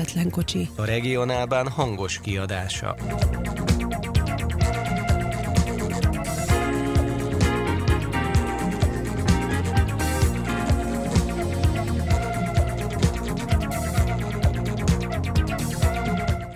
közvetlen kocsi. A regionálban hangos kiadása.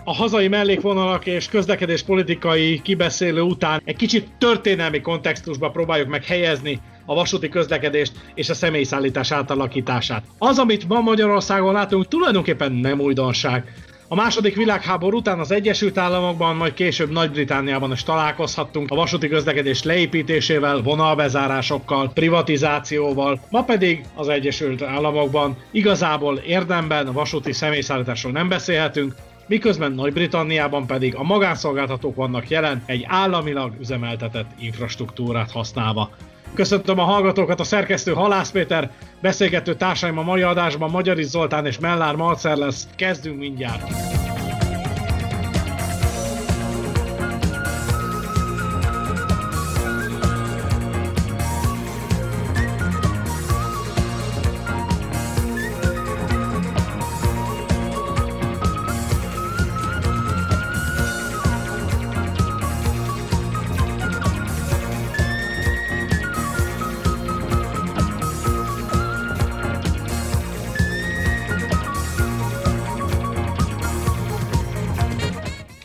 a hazai mellékvonalak és közlekedés politikai kibeszélő után egy kicsit történelmi kontextusba próbáljuk meg helyezni a vasúti közlekedést és a személyszállítás átalakítását. Az, amit ma Magyarországon látunk, tulajdonképpen nem újdonság. A második világháború után az Egyesült Államokban, majd később Nagy-Britániában is találkozhattunk a vasúti közlekedés leépítésével, vonalbezárásokkal, privatizációval, ma pedig az Egyesült Államokban igazából érdemben a vasúti személyszállításról nem beszélhetünk, miközben Nagy-Britanniában pedig a magánszolgáltatók vannak jelen egy államilag üzemeltetett infrastruktúrát használva. Köszöntöm a hallgatókat, a szerkesztő Halász Péter, beszélgető társaim a mai adásban Magyari Zoltán és Mellár Malcer lesz. Kezdünk mindjárt!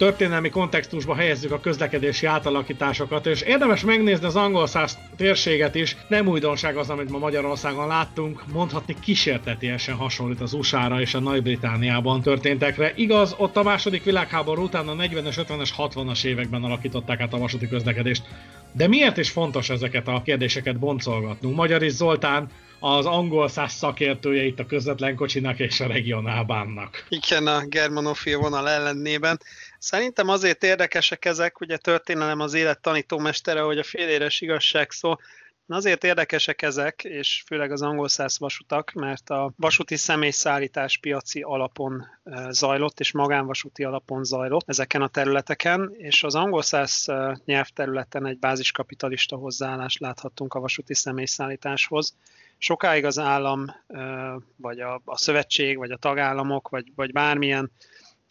Történelmi kontextusba helyezzük a közlekedési átalakításokat, és érdemes megnézni az angol száz térséget is. Nem újdonság az, amit ma Magyarországon láttunk, mondhatni kísértetiesen hasonlít az USA-ra és a Nagy-Britániában történtekre. Igaz, ott a második világháború után a 40-es, 50-es, 60-as években alakították át a vasúti közlekedést. De miért is fontos ezeket a kérdéseket boncolgatnunk? Magyari Zoltán az angol száz szakértője itt a közvetlen kocsinak és a regionálbánnak. Igen, a germanofil vonal ellennében. Szerintem azért érdekesek ezek, ugye történelem az élet tanítómestere, hogy a féléres igazság szó, Azért érdekesek ezek, és főleg az angol száz vasutak, mert a vasúti személyszállítás piaci alapon zajlott, és magánvasúti alapon zajlott ezeken a területeken, és az angol száz nyelvterületen egy báziskapitalista hozzáállást láthattunk a vasúti személyszállításhoz. Sokáig az állam, vagy a, a szövetség, vagy a tagállamok, vagy, vagy bármilyen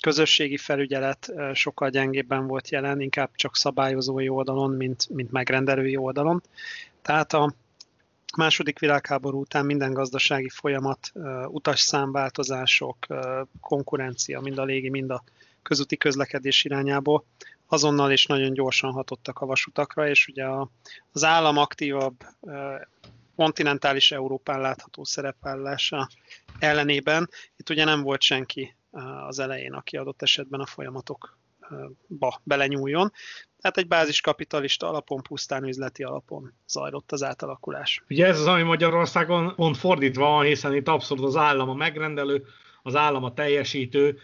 közösségi felügyelet sokkal gyengébben volt jelen, inkább csak szabályozói oldalon, mint, mint megrendelői oldalon. Tehát a második világháború után minden gazdasági folyamat, utasszámváltozások, konkurencia, mind a légi, mind a közúti közlekedés irányából azonnal és nagyon gyorsan hatottak a vasutakra, és ugye az állam aktívabb kontinentális Európán látható szerepállása ellenében itt ugye nem volt senki az elején, aki adott esetben a folyamatokba belenyúljon. Tehát egy báziskapitalista alapon, pusztán üzleti alapon zajlott az átalakulás. Ugye ez az, ami Magyarországon pont fordítva van, hiszen itt abszolút az állam a megrendelő, az állam a teljesítő,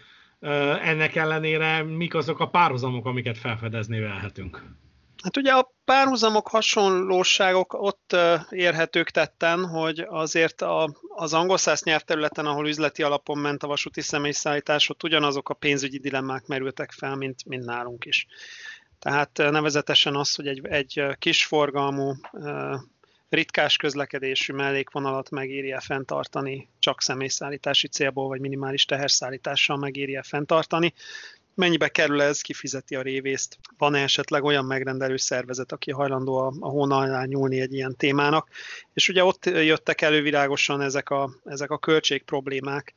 ennek ellenére mik azok a párhuzamok, amiket felfedezni lehetünk? Hát ugye a párhuzamok, hasonlóságok ott érhetők tetten, hogy azért a, az angol száz nyelvterületen, ahol üzleti alapon ment a vasúti személyszállítás, ott ugyanazok a pénzügyi dilemmák merültek fel, mint, mint nálunk is. Tehát nevezetesen az, hogy egy, egy kisforgalmú, ritkás közlekedésű mellékvonalat megírja fenntartani, csak személyszállítási célból, vagy minimális teherszállítással megírja fenntartani, mennyibe kerül ez, kifizeti a révészt, van-e esetleg olyan megrendelő szervezet, aki hajlandó a, a hóna alá nyúlni egy ilyen témának, és ugye ott jöttek elővilágosan ezek a, ezek a költség problémák,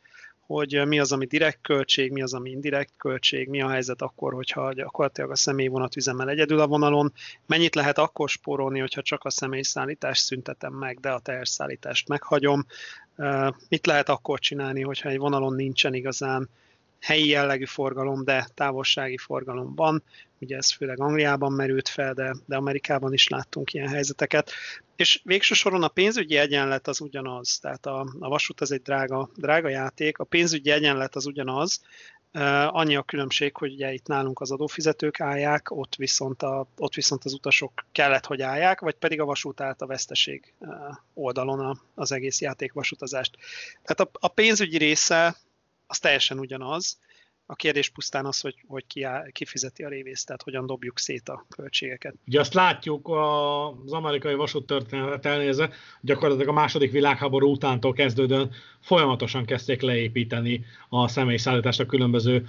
hogy mi az, ami direkt költség, mi az, ami indirekt költség, mi a helyzet akkor, hogyha gyakorlatilag a személyvonat üzemel egyedül a vonalon, mennyit lehet akkor spórolni, hogyha csak a személyszállítást szüntetem meg, de a teherszállítást meghagyom, mit lehet akkor csinálni, hogyha egy vonalon nincsen igazán helyi jellegű forgalom, de távolsági forgalom van. Ugye ez főleg Angliában merült fel, de, de Amerikában is láttunk ilyen helyzeteket. És végső soron a pénzügyi egyenlet az ugyanaz, tehát a, a vasút az egy drága, drága játék, a pénzügyi egyenlet az ugyanaz, annyi a különbség, hogy ugye itt nálunk az adófizetők állják, ott viszont, a, ott viszont az utasok kellett, hogy állják, vagy pedig a vasút állt a veszteség oldalon az egész játék vasutazást. Tehát a, a pénzügyi része az teljesen ugyanaz, A kérdés pusztán az, hogy, hogy ki, áll, ki fizeti a révészt, tehát hogyan dobjuk szét a költségeket. Ugye azt látjuk az amerikai vasúttörténetet elnézve, gyakorlatilag a második világháború utántól kezdődően folyamatosan kezdték leépíteni a személyszállítást a különböző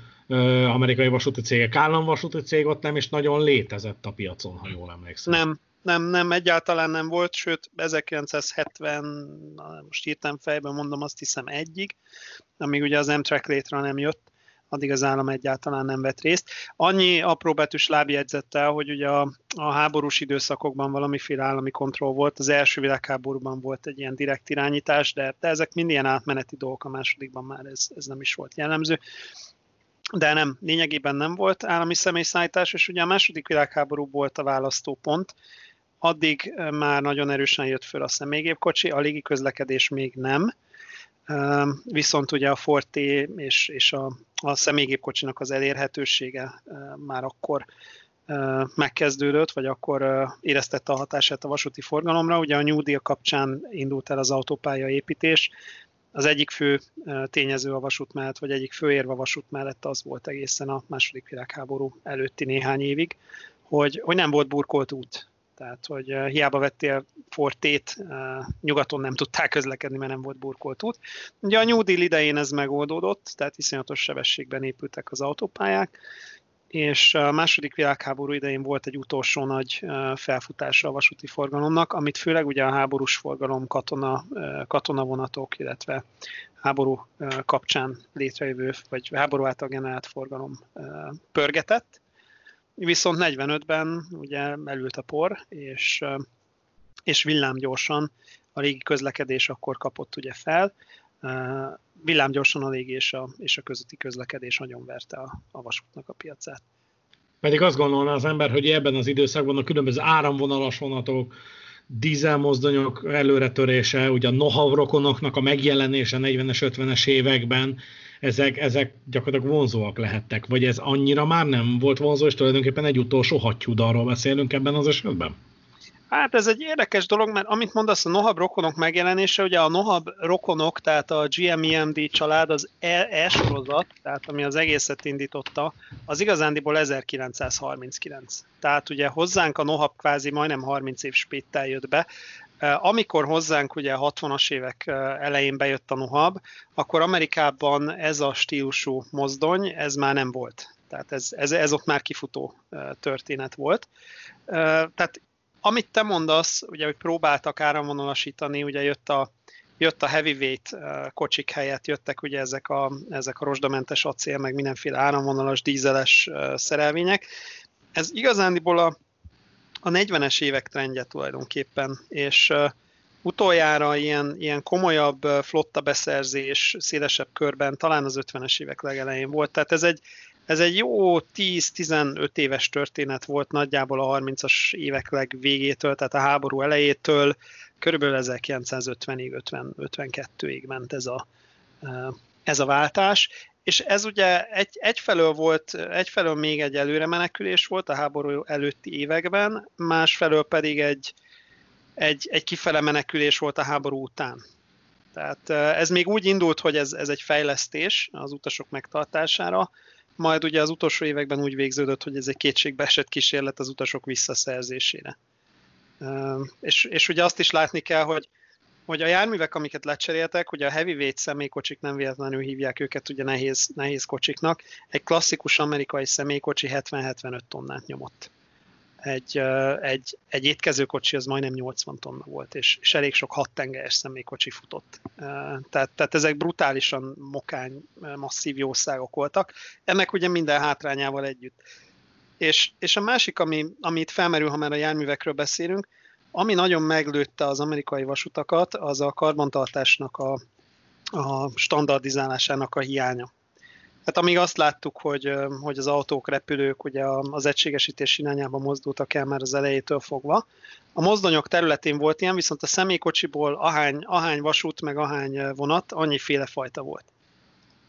amerikai vasúti cégek. Államvasúti cég ott nem is nagyon létezett a piacon, ha jól emlékszem. Nem, nem, nem, egyáltalán nem volt, sőt 1970, most írtam fejben mondom, azt hiszem egyig, amíg ugye az Amtrak létre nem jött, addig az állam egyáltalán nem vett részt. Annyi apró betűs lábjegyzettel, hogy ugye a, a háborús időszakokban valamiféle állami kontroll volt, az első világháborúban volt egy ilyen direkt irányítás, de, de ezek mind ilyen átmeneti dolgok, a másodikban már ez, ez nem is volt jellemző de nem, lényegében nem volt állami személyszállítás, és ugye a második világháború volt a választópont, addig már nagyon erősen jött föl a személygépkocsi, a légi közlekedés még nem, viszont ugye a Forté és, és a, a személygépkocsinak az elérhetősége már akkor megkezdődött, vagy akkor éreztette a hatását a vasúti forgalomra. Ugye a New Deal kapcsán indult el az autópálya építés, az egyik fő tényező a vasút mellett, vagy egyik fő érve a vasút mellett az volt egészen a második világháború előtti néhány évig, hogy, hogy nem volt burkolt út. Tehát, hogy hiába vettél fortét, nyugaton nem tudták közlekedni, mert nem volt burkolt út. Ugye a New Deal idején ez megoldódott, tehát iszonyatos sebességben épültek az autópályák, és a második világháború idején volt egy utolsó nagy felfutása a vasúti forgalomnak, amit főleg ugye a háborús forgalom, katona, katonavonatok, illetve háború kapcsán létrejövő, vagy háború által generált forgalom pörgetett. Viszont 45-ben ugye elült a por, és, és villámgyorsan a régi közlekedés akkor kapott ugye fel, villámgyorsan a légi és a, és a közúti közlekedés nagyon verte a, a vasútnak a piacát. Pedig azt gondolná az ember, hogy ebben az időszakban a különböző áramvonalas vonatok, dízelmozdonyok előretörése, ugye a nohav rokonoknak a megjelenése 40-es, 50-es években, ezek, ezek gyakorlatilag vonzóak lehettek. Vagy ez annyira már nem volt vonzó, és tulajdonképpen egy utolsó hattyúdalról beszélünk ebben az esetben? Hát ez egy érdekes dolog, mert amit mondasz, a Nohab rokonok megjelenése, ugye a Nohab rokonok, tehát a GMEMD család, az E, e tehát ami az egészet indította, az igazándiból 1939. Tehát ugye hozzánk a Nohab kvázi majdnem 30 év spéttel jött be, amikor hozzánk ugye 60-as évek elején bejött a Nohab, akkor Amerikában ez a stílusú mozdony, ez már nem volt. Tehát ez, ez, ez ott már kifutó történet volt. Tehát amit te mondasz, ugye, hogy próbáltak áramvonalasítani, ugye jött a, jött a heavyweight kocsik helyett, jöttek ugye ezek a, ezek a rozsdamentes acél, meg mindenféle áramvonalas, dízeles szerelvények. Ez igazándiból a, a 40-es évek trendje tulajdonképpen, és utoljára ilyen, ilyen komolyabb flotta beszerzés szélesebb körben talán az 50-es évek legelején volt. Tehát ez egy, ez egy jó 10-15 éves történet volt nagyjából a 30-as évek legvégétől, tehát a háború elejétől, körülbelül 1950-ig, 52-ig ment ez a, ez a váltás, és ez ugye egy, egyfelől volt, egyfelől még egy előre menekülés volt a háború előtti években, másfelől pedig egy, egy, egy kifele menekülés volt a háború után. Tehát ez még úgy indult, hogy ez, ez egy fejlesztés az utasok megtartására, majd ugye az utolsó években úgy végződött, hogy ez egy kétségbe esett kísérlet az utasok visszaszerzésére. És, és ugye azt is látni kell, hogy, hogy a járművek, amiket lecseréltek, ugye a heavyweight személykocsik nem véletlenül hívják őket ugye nehéz, nehéz kocsiknak, egy klasszikus amerikai személykocsi 70-75 tonnát nyomott egy, egy, egy étkezőkocsi az majdnem 80 tonna volt, és, és elég sok hat tengelyes személykocsi futott. Tehát, tehát ezek brutálisan mokány, masszív jószágok voltak. Ennek ugye minden hátrányával együtt. És, és a másik, ami, ami itt felmerül, ha már a járművekről beszélünk, ami nagyon meglőtte az amerikai vasutakat, az a karbantartásnak a, a standardizálásának a hiánya. Hát amíg azt láttuk, hogy, hogy az autók, repülők ugye az egységesítés irányába mozdultak el már az elejétől fogva. A mozdonyok területén volt ilyen, viszont a személykocsiból ahány, ahány vasút, meg ahány vonat, annyiféle fajta volt.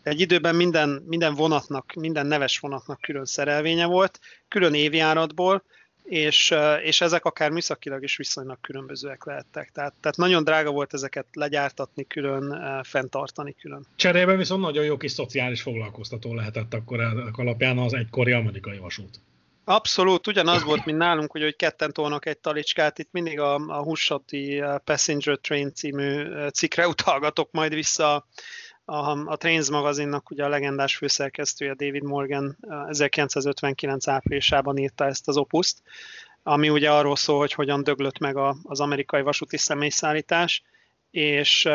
Egy időben minden, minden vonatnak, minden neves vonatnak külön szerelvénye volt, külön évjáratból, és, és ezek akár műszakilag is viszonylag különbözőek lehettek. Tehát, tehát nagyon drága volt ezeket legyártatni külön, fenntartani külön. Cserében viszont nagyon jó kis szociális foglalkoztató lehetett akkor alapján az egykori amerikai vasút. Abszolút, ugyanaz volt, mint nálunk, hogy, hogy ketten tolnak egy talicskát. Itt mindig a, a Hussati Passenger Train című cikkre utalgatok majd vissza a, a Trains magazinnak ugye a legendás főszerkesztője David Morgan 1959 áprilisában írta ezt az opuszt, ami ugye arról szól, hogy hogyan döglött meg a, az amerikai vasúti személyszállítás, és,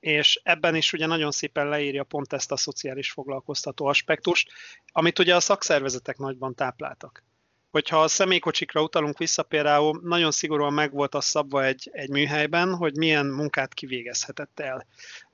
és ebben is ugye nagyon szépen leírja pont ezt a szociális foglalkoztató aspektust, amit ugye a szakszervezetek nagyban tápláltak hogyha a személykocsikra utalunk vissza, például nagyon szigorúan meg volt a szabva egy, egy műhelyben, hogy milyen munkát kivégezhetett el.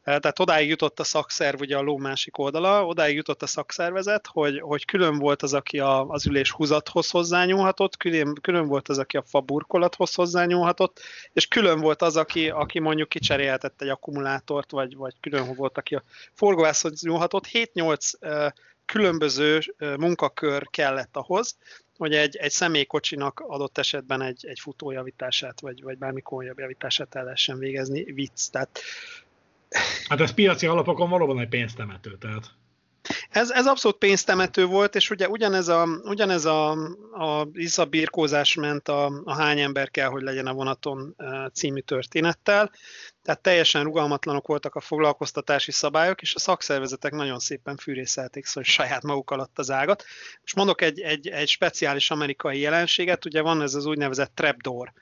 Tehát odáig jutott a szakszerv, ugye a ló másik oldala, odáig jutott a szakszervezet, hogy, hogy külön volt az, aki a, az ülés húzathoz hozzányúlhatott, külön, külön volt az, aki a fa burkolathoz hozzányúlhatott, és külön volt az, aki, aki mondjuk kicserélhetett egy akkumulátort, vagy, vagy külön volt, aki a forgóászhoz nyúlhatott. 7-8 különböző munkakör kellett ahhoz, hogy egy, egy személykocsinak adott esetben egy, egy futójavítását, vagy, vagy bármi javítását el lehessen végezni, vicc. Tehát... Hát ez piaci alapokon valóban egy pénztemető, tehát. Ez, ez abszolút pénztemető volt, és ugye ugyanez a, ugyanez a, a iszabírkózás ment a, a hány ember kell, hogy legyen a vonaton című történettel. Tehát teljesen rugalmatlanok voltak a foglalkoztatási szabályok, és a szakszervezetek nagyon szépen fűrészelték szóval saját maguk alatt az ágat. Most mondok egy, egy, egy speciális amerikai jelenséget, ugye van ez az úgynevezett trapdoor.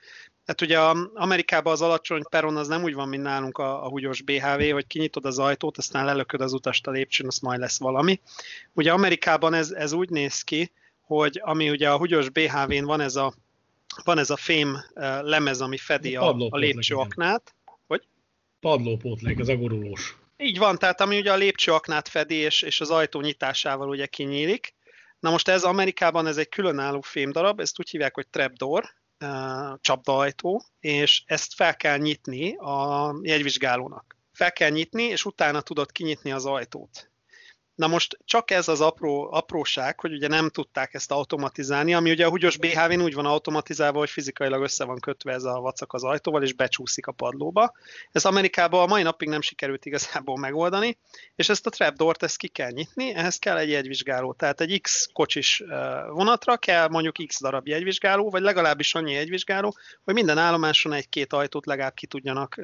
Tehát ugye a, Amerikában az alacsony peron az nem úgy van, mint nálunk a, a húgyos BHV, hogy kinyitod az ajtót, aztán lelököd az utast a lépcsőn, az majd lesz valami. Ugye Amerikában ez, ez úgy néz ki, hogy ami ugye a húgyos BHV-n van ez a, van ez a fém lemez, ami fedi a, a lépcsőaknát. Hogy? Padlópótlék, ez a gurulós. Így van, tehát ami ugye a lépcsőaknát fedi, és, és az ajtó nyitásával ugye kinyílik. Na most ez Amerikában ez egy különálló fémdarab, ezt úgy hívják, hogy trapdoor, csapdaajtó, és ezt fel kell nyitni a jegyvizsgálónak. Fel kell nyitni, és utána tudod kinyitni az ajtót. Na most csak ez az apró, apróság, hogy ugye nem tudták ezt automatizálni, ami ugye a húgyos BHV-n úgy van automatizálva, hogy fizikailag össze van kötve ez a vacak az ajtóval, és becsúszik a padlóba. Ez Amerikában a mai napig nem sikerült igazából megoldani, és ezt a trapdoort ezt ki kell nyitni, ehhez kell egy jegyvizsgáló. Tehát egy X kocsis vonatra kell mondjuk X darab jegyvizsgáló, vagy legalábbis annyi jegyvizsgáló, hogy minden állomáson egy-két ajtót legalább ki tudjanak,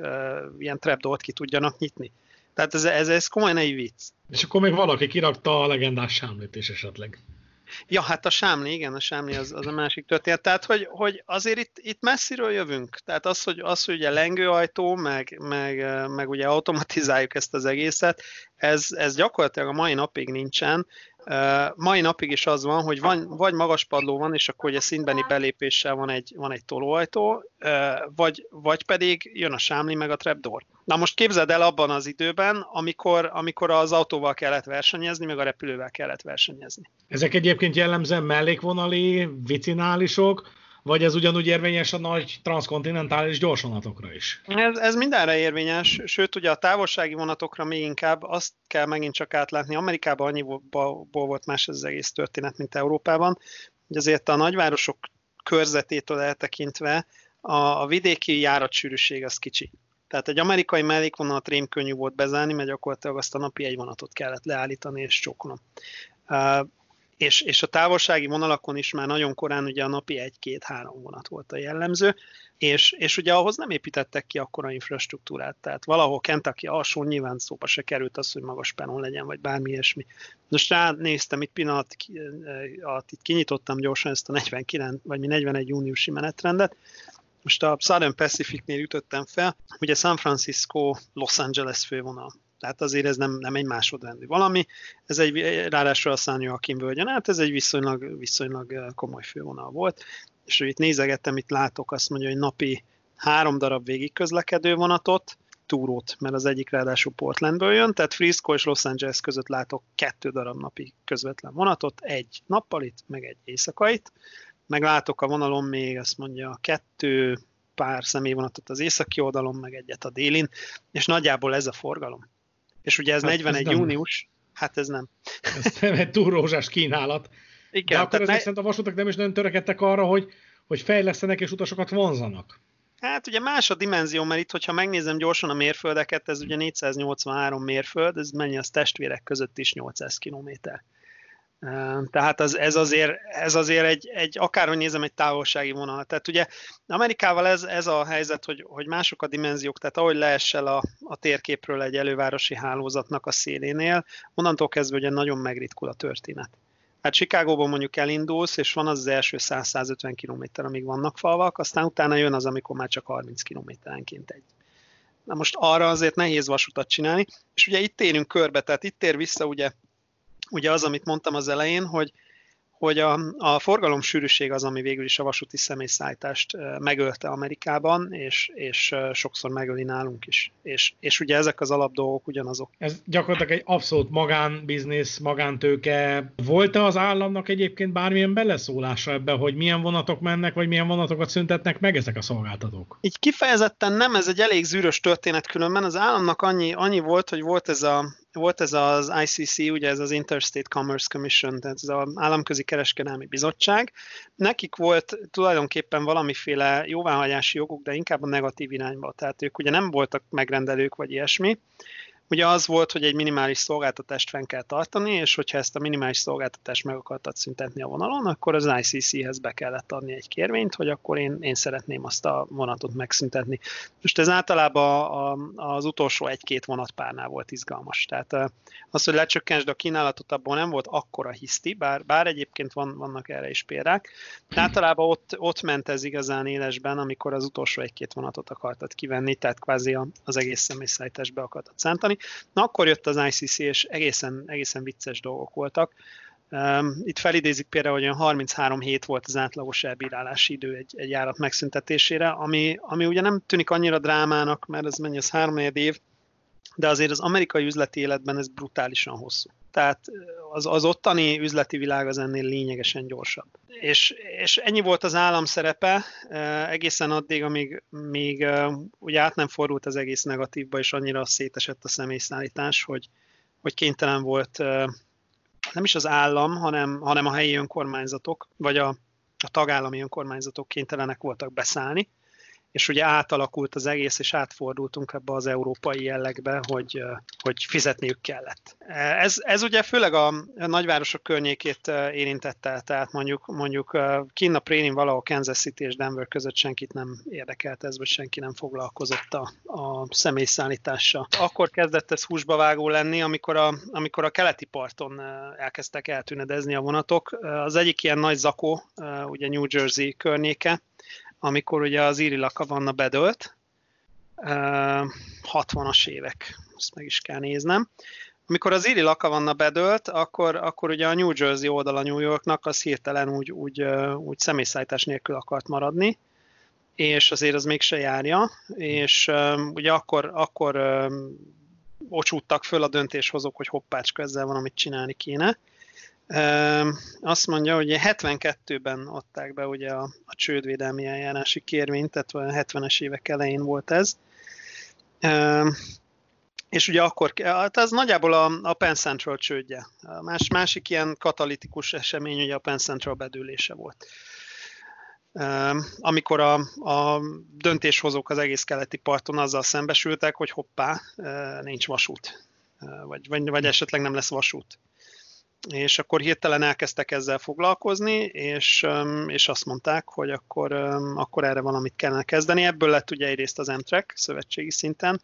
ilyen trapdoort ki tudjanak nyitni. Tehát ez, ez, ez komolyan egy vicc. És akkor még valaki kirakta a legendás sámlit is esetleg. Ja, hát a sámli, igen, a sámli az, az a másik történet. Tehát, hogy, hogy azért itt, itt messziről jövünk. Tehát az, hogy, az, hogy ugye lengőajtó, meg, meg, meg ugye automatizáljuk ezt az egészet, ez, ez gyakorlatilag a mai napig nincsen. Mai napig is az van, hogy van, vagy magas padló van, és akkor ugye szintbeni belépéssel van egy, van egy tolóajtó, vagy, vagy pedig jön a sámli meg a trapdoor. Na most képzeld el abban az időben, amikor, amikor az autóval kellett versenyezni, meg a repülővel kellett versenyezni. Ezek egyébként jellemzően mellékvonali, vicinálisok, vagy ez ugyanúgy érvényes a nagy transzkontinentális gyorsvonatokra is? Ez, ez mindenre érvényes, sőt ugye a távolsági vonatokra még inkább azt kell megint csak átlátni. Amerikában annyiból volt más ez az egész történet, mint Európában, hogy azért a nagyvárosok körzetétől eltekintve a, a vidéki járatsűrűség az kicsi. Tehát egy amerikai mellékvonalat rém könnyű volt bezárni, mert gyakorlatilag azt a napi egy vonatot kellett leállítani és csókolom. És, és a távolsági vonalakon is már nagyon korán ugye a napi egy-két-három vonat volt a jellemző, és, és ugye ahhoz nem építettek ki akkora infrastruktúrát, tehát valahol Kentucky alsó nyilván szóba se került az, hogy magas penon legyen, vagy bármi ilyesmi. Most ránéztem, itt pillanat, itt kinyitottam gyorsan ezt a 49, vagy mi 41 júniusi menetrendet, most a Southern Pacificnél ütöttem fel, ugye San Francisco, Los Angeles fővonal. Tehát azért ez nem, nem egy másodrendű valami. Ez egy, ráadásul a San Joaquin völgyen át, ez egy viszonylag, viszonylag komoly fővonal volt. És hogy itt nézegettem, itt látok azt mondja, hogy napi három darab végigközlekedő vonatot, túrót, mert az egyik ráadásul Portlandből jön, tehát Frisco és Los Angeles között látok kettő darab napi közvetlen vonatot, egy nappalit, meg egy éjszakait, meg látok a vonalon még, azt mondja, kettő pár személyvonatot az északi oldalon, meg egyet a délin, és nagyjából ez a forgalom. És ugye ez hát 41 ez június, hát ez nem. Ez nem egy túl rózsás kínálat. Igen, De akkor ezek ne... szerint a vasutak nem is nagyon törekedtek arra, hogy, hogy fejlesztenek és utasokat vonzanak. Hát ugye más a dimenzió, mert itt, hogyha megnézem gyorsan a mérföldeket, ez ugye 483 mérföld, ez mennyi az testvérek között is 800 kilométer. Tehát az, ez azért, ez azért egy, egy, akárhogy nézem, egy távolsági vonal. Tehát ugye Amerikával ez, ez a helyzet, hogy, hogy mások a dimenziók, tehát ahogy leessel a, a térképről egy elővárosi hálózatnak a szélénél, onnantól kezdve ugye nagyon megritkul a történet. Hát Chicagóban mondjuk elindulsz, és van az, az első 100-150 km, amíg vannak falvak, aztán utána jön az, amikor már csak 30 kilométerenként egy. Na most arra azért nehéz vasutat csinálni, és ugye itt térünk körbe, tehát itt tér vissza ugye ugye az, amit mondtam az elején, hogy, hogy a, a forgalom sűrűség az, ami végül is a vasúti személyszállítást megölte Amerikában, és, és sokszor megöli nálunk is. És, és ugye ezek az alapdolgok ugyanazok. Ez gyakorlatilag egy abszolút magánbiznisz, magántőke. Volt-e az államnak egyébként bármilyen beleszólása ebbe, hogy milyen vonatok mennek, vagy milyen vonatokat szüntetnek meg ezek a szolgáltatók? Így kifejezetten nem, ez egy elég zűrös történet különben. Az államnak annyi, annyi volt, hogy volt ez a, volt ez az ICC, ugye ez az Interstate Commerce Commission, tehát ez az Államközi Kereskedelmi Bizottság. Nekik volt tulajdonképpen valamiféle jóváhagyási joguk, de inkább a negatív irányba. Tehát ők ugye nem voltak megrendelők vagy ilyesmi, Ugye az volt, hogy egy minimális szolgáltatást fenn kell tartani, és hogyha ezt a minimális szolgáltatást meg akartad szüntetni a vonalon, akkor az ICC-hez be kellett adni egy kérvényt, hogy akkor én, én szeretném azt a vonatot megszüntetni. Most ez általában a, az utolsó egy-két vonatpárnál volt izgalmas. Tehát az, hogy lecsökkentsd a kínálatot, abból nem volt akkora hiszti, bár, bár egyébként van, vannak erre is példák. De általában ott, ott ment ez igazán élesben, amikor az utolsó egy-két vonatot akartad kivenni, tehát kvázi az egész személyszállítást be akartad szántani. Na akkor jött az ICC, és egészen, egészen vicces dolgok voltak. Itt felidézik például, hogy olyan 33 hét volt az átlagos elbírálási idő egy, egy járat megszüntetésére, ami, ami ugye nem tűnik annyira drámának, mert ez mennyi, az három év, de azért az amerikai üzleti életben ez brutálisan hosszú. Tehát az, az ottani üzleti világ az ennél lényegesen gyorsabb. És, és ennyi volt az állam szerepe egészen addig, amíg még ugye át nem fordult az egész negatívba, és annyira szétesett a személyszállítás, hogy, hogy kénytelen volt nem is az állam, hanem, hanem a helyi önkormányzatok, vagy a, a tagállami önkormányzatok kénytelenek voltak beszállni, és ugye átalakult az egész, és átfordultunk ebbe az európai jellegbe, hogy, hogy fizetniük kellett. Ez, ez ugye főleg a nagyvárosok környékét érintette, tehát mondjuk, mondjuk Kína Prénin valahol Kansas City és Denver között senkit nem érdekelt ez, vagy senki nem foglalkozott a, a személyszállítással. Akkor kezdett ez húsba vágó lenni, amikor a, amikor a keleti parton elkezdtek eltűnedezni a vonatok. Az egyik ilyen nagy zakó, ugye New Jersey környéke, amikor ugye az Iri Lakavanna bedölt, 60-as évek, ezt meg is kell néznem. Amikor az Iri Lakavanna bedölt, akkor, akkor ugye a New Jersey oldala New Yorknak az hirtelen úgy, úgy, úgy személyszállítás nélkül akart maradni, és azért az mégse járja, és ugye akkor, akkor ocsúttak föl a döntéshozók, hogy hoppácska, ezzel van, amit csinálni kéne. Azt mondja, hogy 72-ben adták be ugye a, a csődvédelmi eljárási kérvényt, tehát a 70-es évek elején volt ez. És ugye akkor, hát ez nagyjából a, a Penn Central csődje. A más, másik ilyen katalitikus esemény ugye a Penn Central bedülése volt. Amikor a, a döntéshozók az egész keleti parton azzal szembesültek, hogy hoppá, nincs vasút, vagy, vagy, vagy esetleg nem lesz vasút és akkor hirtelen elkezdtek ezzel foglalkozni, és, és azt mondták, hogy akkor, akkor erre valamit kellene kezdeni. Ebből lett ugye egyrészt az Amtrak szövetségi szinten,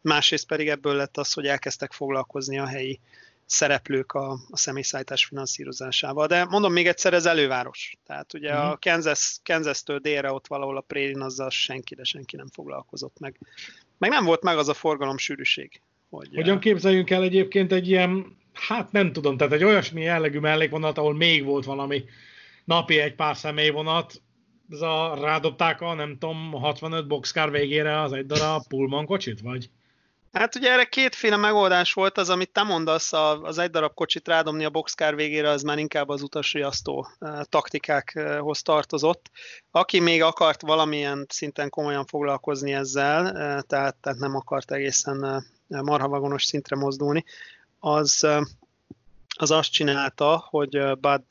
másrészt pedig ebből lett az, hogy elkezdtek foglalkozni a helyi szereplők a, a személyszállítás finanszírozásával. De mondom még egyszer, ez előváros. Tehát ugye mm. a mhm. Kansas, Kansas-től délre ott valahol a Prérin, azzal senki, de senki nem foglalkozott meg. Meg nem volt meg az a forgalom sűrűség. Hogy, Hogyan képzeljünk el egyébként egy ilyen hát nem tudom, tehát egy olyasmi jellegű mellékvonat, ahol még volt valami napi egy pár személyvonat, ez a, rádobták a, nem tudom, 65 boxkár végére az egy darab Pullman kocsit, vagy? Hát ugye erre kétféle megoldás volt, az, amit te mondasz, az egy darab kocsit rádobni a boxkár végére, az már inkább az utasriasztó taktikákhoz tartozott. Aki még akart valamilyen szinten komolyan foglalkozni ezzel, tehát, tehát nem akart egészen marhavagonos szintre mozdulni, az, az azt csinálta, hogy Bud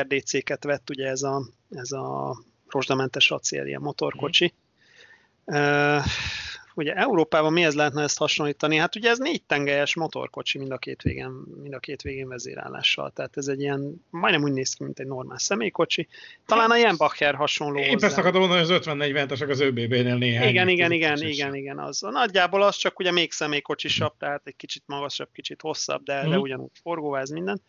RDC-ket vett, ugye ez a, ez a rozsdamentes acél, ilyen motorkocsi. Mm ugye Európában mihez lehetne ezt hasonlítani? Hát ugye ez négy tengelyes motorkocsi mind a két végén, mind a két végén vezérállással. Tehát ez egy ilyen, majdnem úgy néz ki, mint egy normál személykocsi. Talán a Jenbacher hasonló Én ezt akartam mondani, hogy az 50-40-esek az ÖBB-nél néhány. Igen, igen, igen, igen, igen, az. Nagyjából az csak ugye még személykocsisabb, tehát egy kicsit magasabb, kicsit hosszabb, de, mm. de mhm. ugyanúgy forgóváz minden.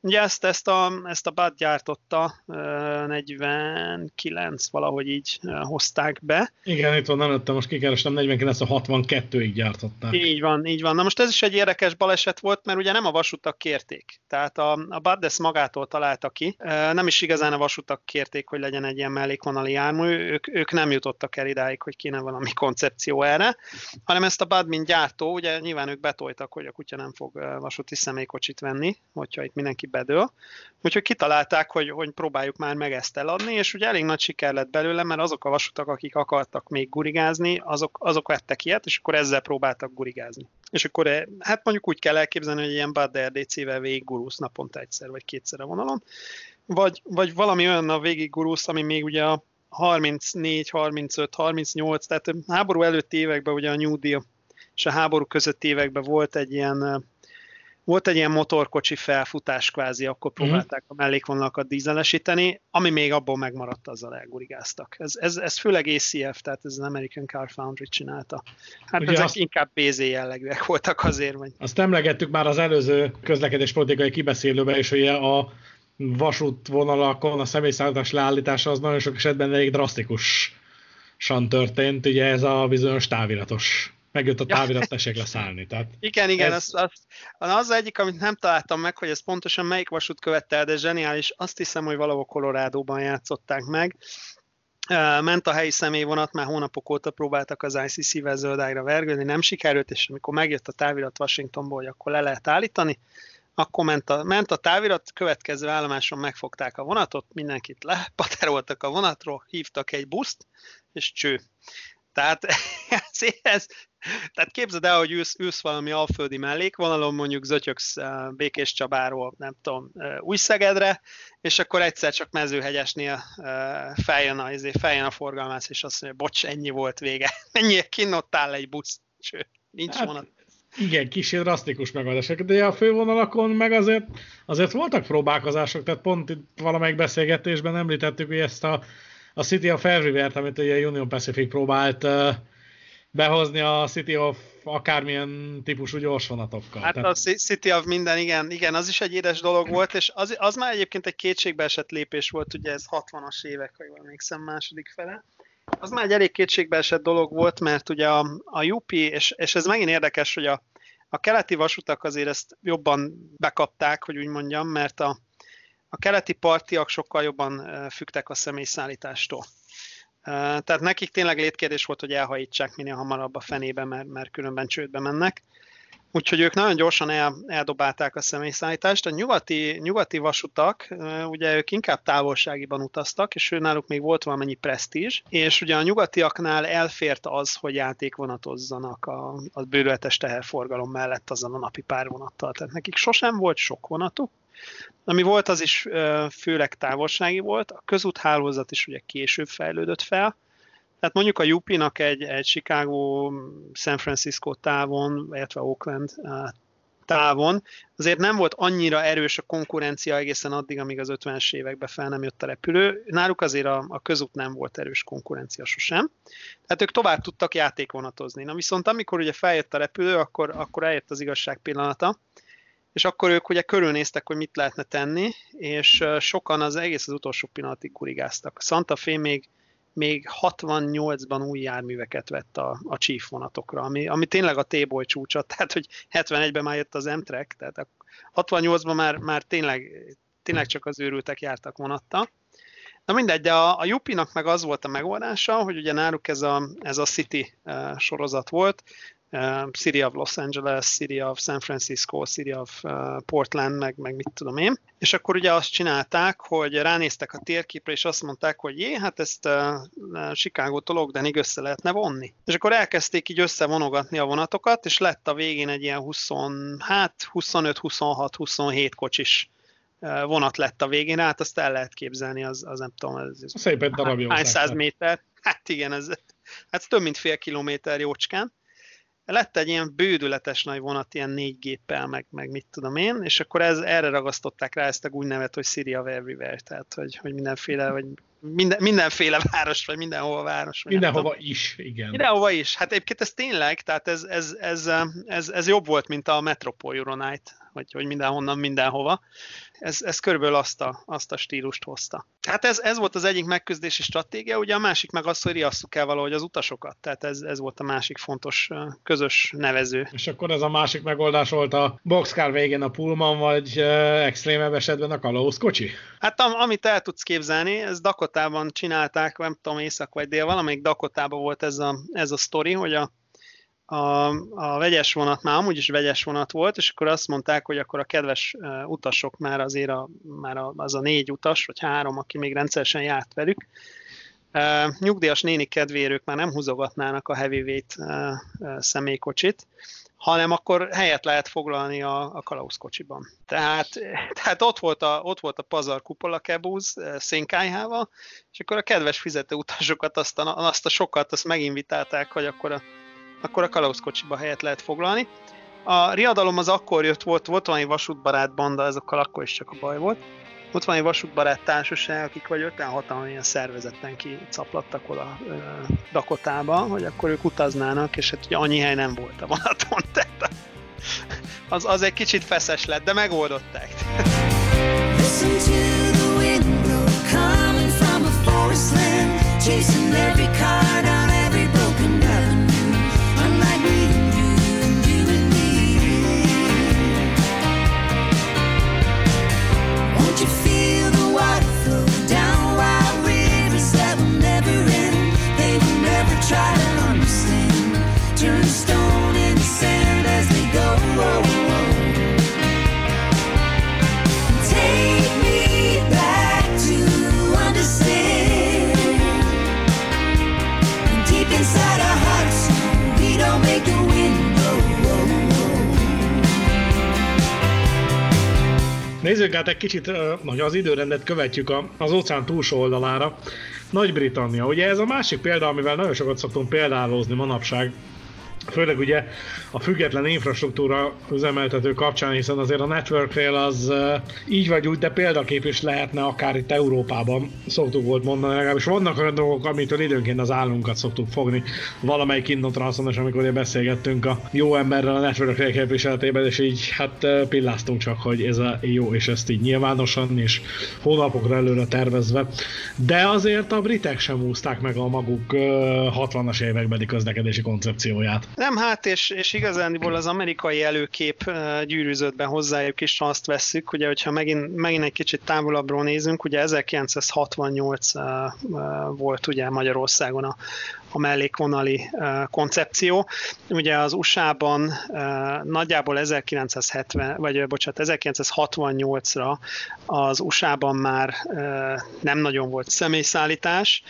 Ugye ezt, ezt a, ezt a BAT gyártotta, 49 valahogy így hozták be. Igen, itt van, nem lettem, most kikerestem, 49 a 62-ig gyártották. Így van, így van. Na most ez is egy érdekes baleset volt, mert ugye nem a vasutak kérték. Tehát a, a BAT ezt magától találta ki. Nem is igazán a vasutak kérték, hogy legyen egy ilyen mellékvonali jármű. Ők, ők nem jutottak el idáig, hogy kéne valami koncepció erre, hanem ezt a BAT, mint gyártó, ugye nyilván ők betoltak, hogy a kutya nem fog vasúti személykocsit venni, hogyha itt mindenki bedől. Úgyhogy kitalálták, hogy, hogy próbáljuk már meg ezt eladni, és ugye elég nagy siker lett belőle, mert azok a vasutak, akik akartak még gurigázni, azok, azok vettek ilyet, és akkor ezzel próbáltak gurigázni. És akkor eh, hát mondjuk úgy kell elképzelni, hogy ilyen Bad RDC-vel végig gurulsz naponta egyszer vagy kétszer a vonalon, vagy, vagy valami olyan a végig gurulsz, ami még ugye a 34, 35, 38, tehát háború előtti években ugye a New Deal és a háború közötti években volt egy ilyen eh, volt egy ilyen motorkocsi felfutás kvázi, akkor mhm. próbálták a mellékvonalakat dízelesíteni, ami még abból megmaradt, azzal elgurigáztak. Ez, ez, ez főleg ACF, tehát ez az American Car Foundry csinálta. Hát Ugye ezek azt, inkább BZ jellegűek voltak azért. Vagy... Azt emlegettük már az előző közlekedéspolitikai kibeszélőben is, hogy a vasútvonalakon a személyszállítás leállítása az nagyon sok esetben elég drasztikusan történt, ugye ez a bizonyos táviratos megjött a távirat, tessék leszállni. Tehát igen, igen, ez... az, az, az egyik, amit nem találtam meg, hogy ez pontosan melyik vasút követte el, de zseniális. Azt hiszem, hogy valahol Colorado-ban játszották meg. Ment a helyi személyvonat, már hónapok óta próbáltak az ICC-vel zöldágra vergődni, nem sikerült, és amikor megjött a távirat Washingtonból, hogy akkor le lehet állítani, akkor ment a, ment a távirat, következő állomáson megfogták a vonatot, mindenkit lepateroltak a vonatról, hívtak egy buszt, és cső. Tehát ez, ez, tehát képzeld el, hogy ülsz, ülsz valami alföldi mellékvonalon, mondjuk zötyöksz uh, Békés Csabáról, nem tudom, uh, Újszegedre, és akkor egyszer csak mezőhegyesnél uh, feljön, a, izé, feljön a forgalmász, és azt mondja, bocs, ennyi volt vége. Ennyi, kinnottál egy busz, sőt, nincs hát, vonat. Igen, kicsit drasztikus megoldások, de a fővonalakon meg azért, azért voltak próbálkozások, tehát pont itt valamelyik beszélgetésben említettük, hogy ezt a, a City of Everywhere-t, amit ugye Union Pacific próbált uh, behozni a City of akármilyen típusú gyorsvonatokkal. Hát Tehát... a City of minden, igen, igen, az is egy édes dolog volt, és az, az már egyébként egy kétségbeesett lépés volt, ugye ez 60-as évek, ha jól emlékszem, második fele. Az már egy elég kétségbeesett dolog volt, mert ugye a, a UP, és, és ez megint érdekes, hogy a, a keleti vasutak azért ezt jobban bekapták, hogy úgy mondjam, mert a, a keleti partiak sokkal jobban fügtek a személyszállítástól. Tehát nekik tényleg létkérdés volt, hogy elhajítsák minél hamarabb a fenébe, mert, mert különben csődbe mennek. Úgyhogy ők nagyon gyorsan el, eldobálták a személyszállítást. A nyugati, nyugati vasutak, ugye ők inkább távolságiban utaztak, és ő náluk még volt valamennyi presztízs, és ugye a nyugatiaknál elfért az, hogy játékvonatozzanak a, a bőrületes teherforgalom mellett azon a napi párvonattal. Tehát nekik sosem volt sok vonatuk, ami volt, az is főleg távolsági volt, a közúthálózat is ugye később fejlődött fel, tehát mondjuk a UP-nak egy, egy Chicago, San Francisco távon, illetve Oakland távon, azért nem volt annyira erős a konkurencia egészen addig, amíg az 50-es években fel nem jött a repülő. Náluk azért a, a közút nem volt erős konkurencia sosem. Tehát ők tovább tudtak játékvonatozni. Na viszont amikor ugye feljött a repülő, akkor, akkor eljött az igazság pillanata, és akkor ők ugye körülnéztek, hogy mit lehetne tenni, és sokan az egész az utolsó pillanatig kurigáztak. Santa Fe még, még 68-ban új járműveket vett a, a Chief vonatokra, ami, ami tényleg a T-boy csúcsa, tehát hogy 71-ben már jött az M-Trek, tehát 68-ban már, már tényleg, tényleg csak az őrültek jártak vonattal. Na mindegy, de a, a Jupinak meg az volt a megoldása, hogy ugye náluk ez a, ez a City sorozat volt, City of Los Angeles, City of San Francisco, City of Portland, meg, meg mit tudom én. És akkor ugye azt csinálták, hogy ránéztek a térképre, és azt mondták, hogy jé, hát ezt uh, Chicago Logdenig össze lehetne vonni. És akkor elkezdték így összevonogatni a vonatokat, és lett a végén egy ilyen 20, hát 25, 26, 27 kocsis vonat lett a végén, hát azt el lehet képzelni, az, az nem tudom, ez, Szépen darabja hány száz méter. Hát igen, ez, hát több mint fél kilométer jócskán lett egy ilyen bődületes nagy vonat, ilyen négy géppel, meg, meg mit tudom én, és akkor ez, erre ragasztották rá ezt a úgy nevet, hogy of Everywhere, tehát hogy, hogy mindenféle, vagy minden, mindenféle város, vagy mindenhova város. Vagy mindenhova is, igen. Mindenhova is. Hát egyébként ez tényleg, tehát ez, ez, ez, ez, ez jobb volt, mint a Metropol Euronite, hogy, hogy mindenhonnan, mindenhova ez, ez körülbelül azt a, azt a stílust hozta. Hát ez, ez volt az egyik megküzdési stratégia, ugye a másik meg az, hogy riasszuk el valahogy az utasokat. Tehát ez, ez volt a másik fontos közös nevező. És akkor ez a másik megoldás volt a boxcar végén a Pullman, vagy extrémebb esetben a Kalausz kocsi? Hát am, amit el tudsz képzelni, ez Dakotában csinálták, nem tudom, észak vagy dél, valamelyik Dakotában volt ez a, ez a sztori, hogy a a, a vegyes vonat már amúgy is vegyes vonat volt, és akkor azt mondták, hogy akkor a kedves utasok már azért a, már a, az a négy utas, vagy három, aki még rendszeresen járt velük, Uh, nyugdíjas néni kedvérők már nem húzogatnának a heavyweight uh, uh, személykocsit, hanem akkor helyet lehet foglalni a, a kalauszkocsiban. Tehát, tehát ott, volt a, ott volt a pazar kupola kebúz szénkájhával, és akkor a kedves fizető utasokat, azt a, azt a sokat, azt meginvitálták, hogy akkor a akkor a kalauszkocsiba helyet lehet foglalni. A riadalom az akkor jött, volt, volt valami vasútbarát banda, ezokkal akkor is csak a baj volt. Ott van egy vasútbarát társaság, akik vagy 56-an ilyen szervezetten kicaplattak oda ö, Dakotába, hogy akkor ők utaznának, és hát ugye annyi hely nem volt a vonaton, tehát az, az egy kicsit feszes lett, de megoldották. Listen to the wind blow coming from a forest land, chasing every car Nézzük át egy kicsit, hogy az időrendet követjük az óceán túlsó oldalára. Nagy-Britannia. Ugye ez a másik példa, amivel nagyon sokat szoktunk példálozni manapság, főleg ugye a független infrastruktúra üzemeltető kapcsán, hiszen azért a Network Rail az így vagy úgy, de példakép is lehetne akár itt Európában, szoktuk volt mondani, legalábbis vannak olyan dolgok, amitől időnként az állunkat szoktuk fogni. Valamelyik Indotranszon, amikor beszélgettünk a jó emberrel a Network Rail képviseletében, és így hát pilláztunk csak, hogy ez a jó, és ezt így nyilvánosan, és hónapokra előre tervezve. De azért a britek sem úzták meg a maguk 60-as évekbeli közlekedési koncepcióját. Nem, hát és, és igazándiból az amerikai előkép gyűrűzött be hozzájuk is, ha azt vesszük, ugye, hogyha megint, megint egy kicsit távolabbról nézünk, ugye 1968 volt ugye Magyarországon a, a mellékvonali koncepció. Ugye az USA-ban nagyjából 1970, vagy bocsánat, 1968-ra az USA-ban már nem nagyon volt személyszállítás,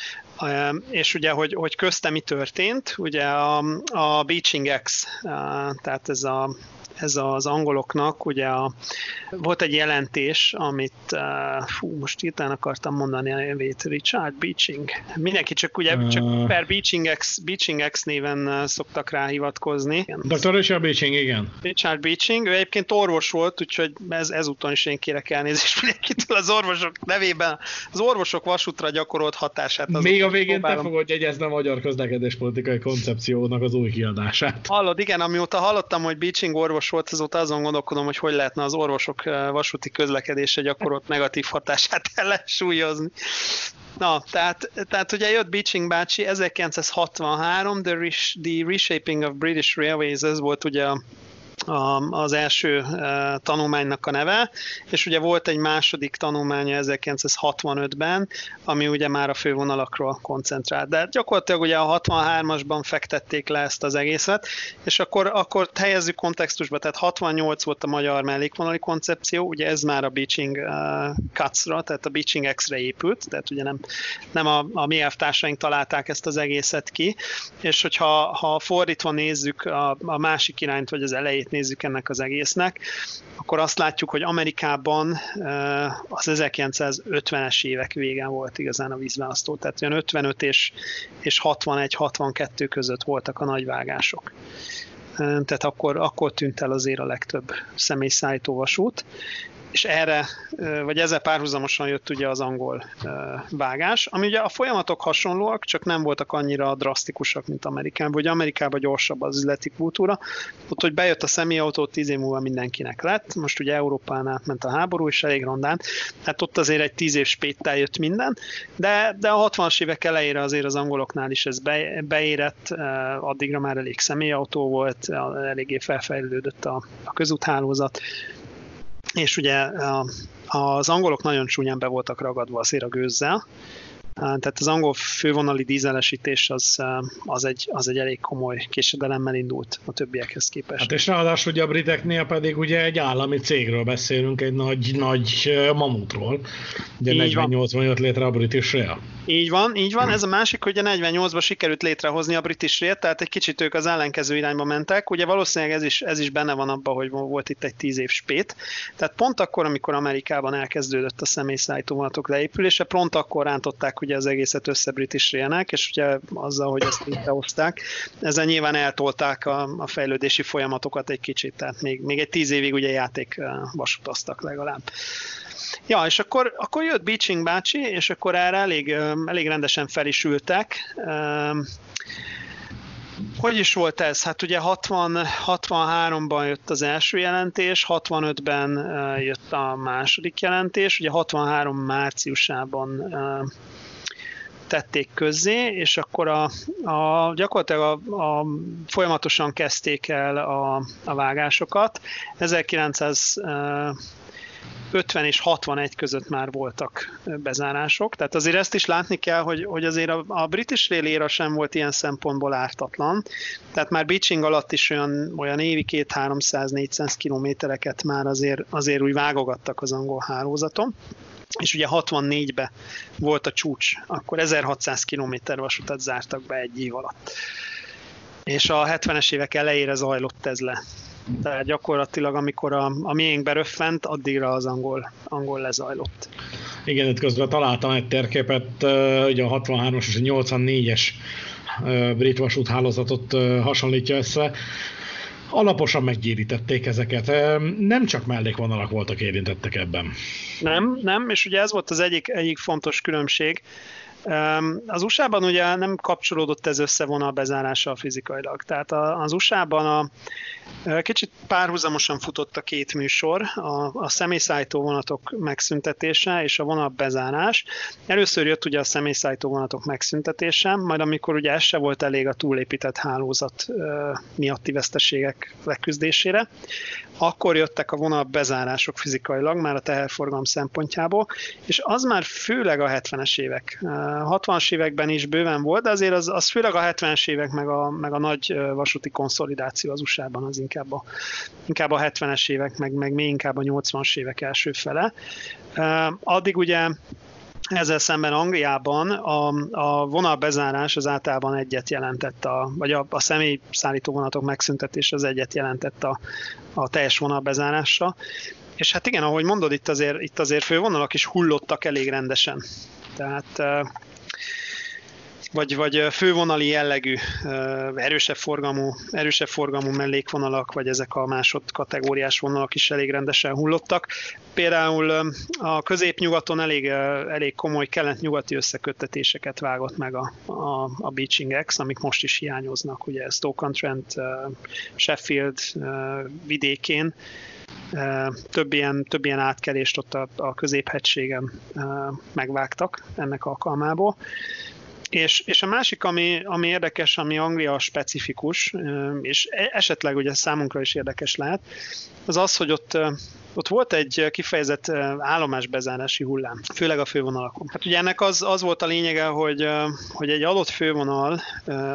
és ugye, hogy, hogy közte mi történt, ugye a, a Beaching X, tehát ez a ez az angoloknak, ugye a, volt egy jelentés, amit, uh, fú, most írtán akartam mondani a nevét, Richard Beaching. Mindenki csak ugye uh, csak per Beaching X, Beaching X néven szoktak rá hivatkozni. Dr. Richard Beaching, igen. Richard Beaching, ő egyébként orvos volt, úgyhogy ez, ezúton is én kérek elnézést mindenkitől az orvosok nevében. Az orvosok vasútra gyakorolt hatását. Még a végén próbálom. te fogod jegyezni a magyar közlekedéspolitikai koncepciónak az új kiadását. Hallod, igen, amióta hallottam, hogy Beaching orvos orvos volt, azóta azon gondolkodom, hogy hogy lehetne az orvosok eh, vasúti közlekedése gyakorolt negatív hatását ellensúlyozni. Na, tehát, tehát ugye jött Beaching bácsi, 1963, the, the Reshaping of British Railways, ez volt ugye a az első tanulmánynak a neve, és ugye volt egy második tanulmánya 1965-ben, ami ugye már a fővonalakról koncentrált. De gyakorlatilag ugye a 63-asban fektették le ezt az egészet, és akkor, akkor helyezzük kontextusba, tehát 68 volt a magyar mellékvonali koncepció, ugye ez már a Beaching uh, Cuts-ra, tehát a Beaching X-re épült, tehát ugye nem, nem a, a mi elvtársaink találták ezt az egészet ki, és hogyha ha fordítva nézzük a, a másik irányt, vagy az elejét nézzük ennek az egésznek, akkor azt látjuk, hogy Amerikában az 1950-es évek végen volt igazán a vízválasztó, tehát olyan 55 és, és 61-62 között voltak a nagyvágások. Tehát akkor, akkor tűnt el azért a legtöbb személyszállító vasút, és erre, vagy ezzel párhuzamosan jött ugye az angol vágás, ami ugye a folyamatok hasonlóak, csak nem voltak annyira drasztikusak, mint Amerikában, vagy Amerikában gyorsabb az üzleti kultúra. Ott, hogy bejött a személyautó, tíz év múlva mindenkinek lett, most ugye Európán átment a háború, és elég rondán, hát ott azért egy tíz év spéttel jött minden, de, de a 60-as évek elejére azért az angoloknál is ez be, beérett, addigra már elég személyautó volt, eléggé felfejlődött a, a közúthálózat, és ugye az angolok nagyon csúnyán be voltak ragadva a gőzzel, tehát az angol fővonali dízelesítés az, az, egy, az egy elég komoly késedelemmel indult a többiekhez képest. Hát és ráadásul ugye a briteknél pedig ugye egy állami cégről beszélünk, egy nagy, nagy mamutról. Ugye 48-ban jött létre a British Rail. Így van, így van. Ez a másik, hogy a 48-ban sikerült létrehozni a British Rail, tehát egy kicsit ők az ellenkező irányba mentek. Ugye valószínűleg ez is, ez is benne van abban, hogy volt itt egy tíz év spét. Tehát pont akkor, amikor Amerikában elkezdődött a személyszállító vonatok leépülése, pont akkor rántották ugye az egészet össze British Railnek, és ugye azzal, hogy ezt létrehozták, ezzel nyilván eltolták a, a fejlődési folyamatokat egy kicsit, tehát még, még egy tíz évig ugye játék vasutaztak legalább. Ja, és akkor, akkor jött Beaching bácsi, és akkor erre elég, elég rendesen fel is ültek. Hogy is volt ez? Hát ugye 60, 63-ban jött az első jelentés, 65-ben jött a második jelentés, ugye 63 márciusában tették közzé, és akkor a, a, gyakorlatilag a, a, folyamatosan kezdték el a, a vágásokat. 1900 50 és 61 között már voltak bezárások, tehát azért ezt is látni kell, hogy, hogy azért a, a British Rail éra sem volt ilyen szempontból ártatlan, tehát már Beaching alatt is olyan, olyan évi 2-300-400 kilométereket már azért, azért úgy vágogattak az angol hálózaton és ugye 64-ben volt a csúcs, akkor 1600 km vasutat zártak be egy év alatt. És a 70-es évek elejére zajlott ez le. Tehát gyakorlatilag, amikor a, a miénk beröffent, addigra az angol, angol lezajlott. Igen, itt közben találtam egy térképet, ugye a 63-as és a 84-es brit vasúthálózatot hasonlítja össze. Alaposan meggyérítették ezeket. Nem csak mellékvonalak voltak érintettek ebben. Nem, nem, és ugye ez volt az egyik, egyik fontos különbség, az USA-ban ugye nem kapcsolódott ez össze bezárással fizikailag. Tehát az USA-ban a, kicsit párhuzamosan futott a két műsor, a, a személyszállító vonatok megszüntetése és a vonat bezárás. Először jött ugye a személyszállító vonatok megszüntetése, majd amikor ugye ez se volt elég a túlépített hálózat miatti veszteségek leküzdésére, akkor jöttek a vonat bezárások fizikailag, már a teherforgalom szempontjából, és az már főleg a 70-es évek. 60-as években is bőven volt, de azért az, az főleg a 70-es évek, meg a, meg a nagy vasúti konszolidáció az USA-ban az inkább a, inkább a 70-es évek, meg, meg még inkább a 80-as évek első fele. Addig ugye ezzel szemben Angliában a, a vonalbezárás az általában egyet jelentett, a, vagy a, a személyszállító vonatok megszüntetés az egyet jelentett a, a teljes vonalbezárásra. És hát igen, ahogy mondod, itt azért, itt azért fővonalak is hullottak elég rendesen. Tehát vagy, vagy fővonali jellegű, erősebb forgalmú, erősebb forgalmú mellékvonalak, vagy ezek a másod kategóriás vonalak is elég rendesen hullottak. Például a középnyugaton elég, elég komoly kelet-nyugati összeköttetéseket vágott meg a, a, a Beaching X, amik most is hiányoznak, ugye Stoke-on-Trent, Sheffield vidékén, több ilyen, több ilyen átkelést ott a, a középhegységen megvágtak ennek alkalmából. És, és a másik, ami, ami érdekes, ami Anglia specifikus, és e, esetleg ugye számunkra is érdekes lehet, az az, hogy ott ott volt egy kifejezett állomásbezárási hullám, főleg a fővonalakon. Hát ugye ennek az, az volt a lényege, hogy, hogy egy adott fővonal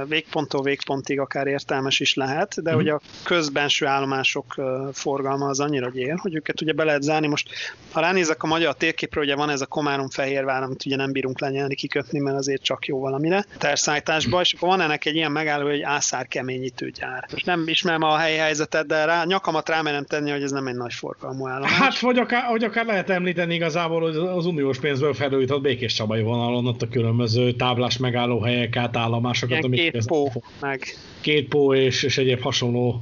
végponttól végpontig akár értelmes is lehet, de mm. ugye a közbenső állomások forgalma az annyira gyér, hogy őket ugye be lehet zárni. Most, ha ránézek a magyar térképre, ugye van ez a Komárom-Fehérvár, amit ugye nem bírunk lenyelni, kikötni, mert azért csak jó valamire, terszállításba, és akkor van ennek egy ilyen megálló, hogy ászár keményítőgyár. Most nem ismerem a helyi helyzetet, de rá, nyakamat rámerem tenni, hogy ez nem egy nagy forgalmú állomás. Hát, vagy akár, vagy akár lehet említeni igazából, hogy az uniós pénzből felújított Békés Csabai vonalon ott a különböző táblás megállóhelyek, átállomásokat. Igen, két ez, pó, meg. Két pó és, és egyéb hasonló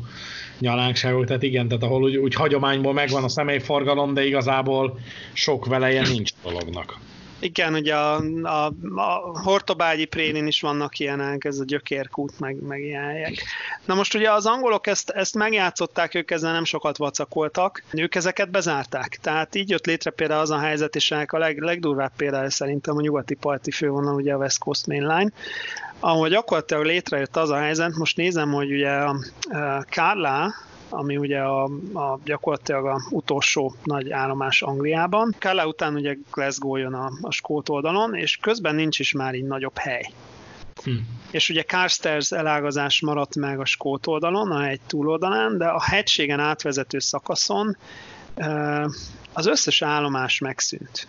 nyalánkságok, tehát igen, tehát ahol úgy, úgy hagyományból megvan a személyforgalom, de igazából sok veleje nincs dolognak. Igen, ugye a, a, a Hortobágyi Prénin is vannak ilyenek, ez a gyökérkút, meg, meg ilyen helyek. Na most ugye az angolok ezt, ezt megjátszották, ők ezzel nem sokat vacakoltak, ők ezeket bezárták. Tehát így jött létre például az a helyzet, és ennek a leg, legdurvább példája szerintem a nyugati parti fővonal, ugye a West Coast Main Line, ahol gyakorlatilag létrejött az a helyzet, most nézem, hogy ugye a, Carla, ami ugye a, a gyakorlatilag a utolsó nagy állomás Angliában. Kala után ugye Glasgow jön a, a skót oldalon, és közben nincs is már így nagyobb hely. Hm. És ugye Carstairs elágazás maradt meg a skót oldalon, a hegy túloldalán, de a hegységen átvezető szakaszon az összes állomás megszűnt.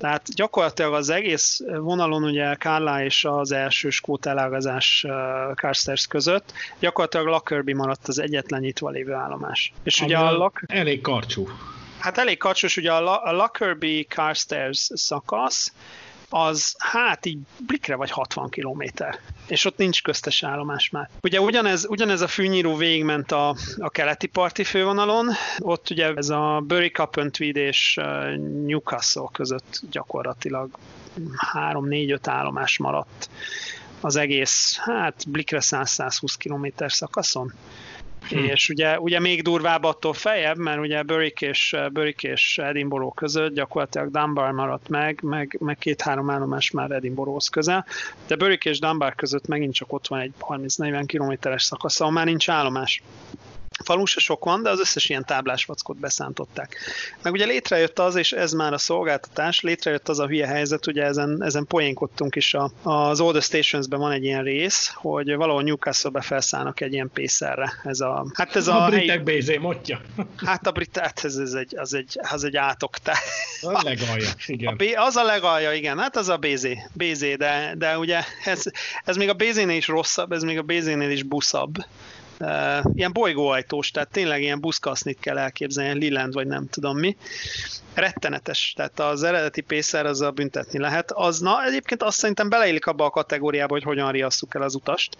Tehát gyakorlatilag az egész vonalon ugye Kárlá és az első skót elágazás Carstairs között gyakorlatilag Lockerbie maradt az egyetlen nyitva lévő állomás. És ugye a Lock... Elég karcsú. Hát elég karcsús, ugye a Lockerbie Carstairs szakasz, az hát így blikre vagy 60 kilométer, és ott nincs köztes állomás már. Ugye ugyanez, ugyanez a fűnyíró végigment a, a keleti parti fővonalon, ott ugye ez a Bury Upon Tweed és Newcastle között gyakorlatilag 3-4-5 állomás maradt az egész, hát blikre 100-120 km szakaszon. Hm. És ugye, ugye még durvább attól fejebb, mert ugye Börik és, Börik és Edinburgh között gyakorlatilag Dunbar maradt meg, meg, meg két-három állomás már Edinburghhoz közel, de Börik és Dunbar között megint csak ott van egy 30-40 kilométeres szakasz, ahol már nincs állomás falun se sok van, de az összes ilyen táblás vackot beszántották. Meg ugye létrejött az, és ez már a szolgáltatás, létrejött az a hülye helyzet, ugye ezen, ezen poénkodtunk is, a, az Older Stations-ben van egy ilyen rész, hogy valahol Newcastle-be felszállnak egy ilyen pészerre. Ez a, hát ez a, a britek helyi... BZ motja. Hát a brit, hát ez, ez egy, az egy, az egy átoktá. A legalja, igen. A B, az a legalja, igen, hát az a BZ, BZ de, de ugye ez, ez még a BZ-nél is rosszabb, ez még a BZ-nél is buszabb ilyen bolygóajtós, tehát tényleg ilyen buszkasznit kell elképzelni, Liland vagy nem tudom mi. Rettenetes, tehát az eredeti Pészer a büntetni lehet. Az, na egyébként azt szerintem beleillik abba a kategóriába, hogy hogyan riasszuk el az utast.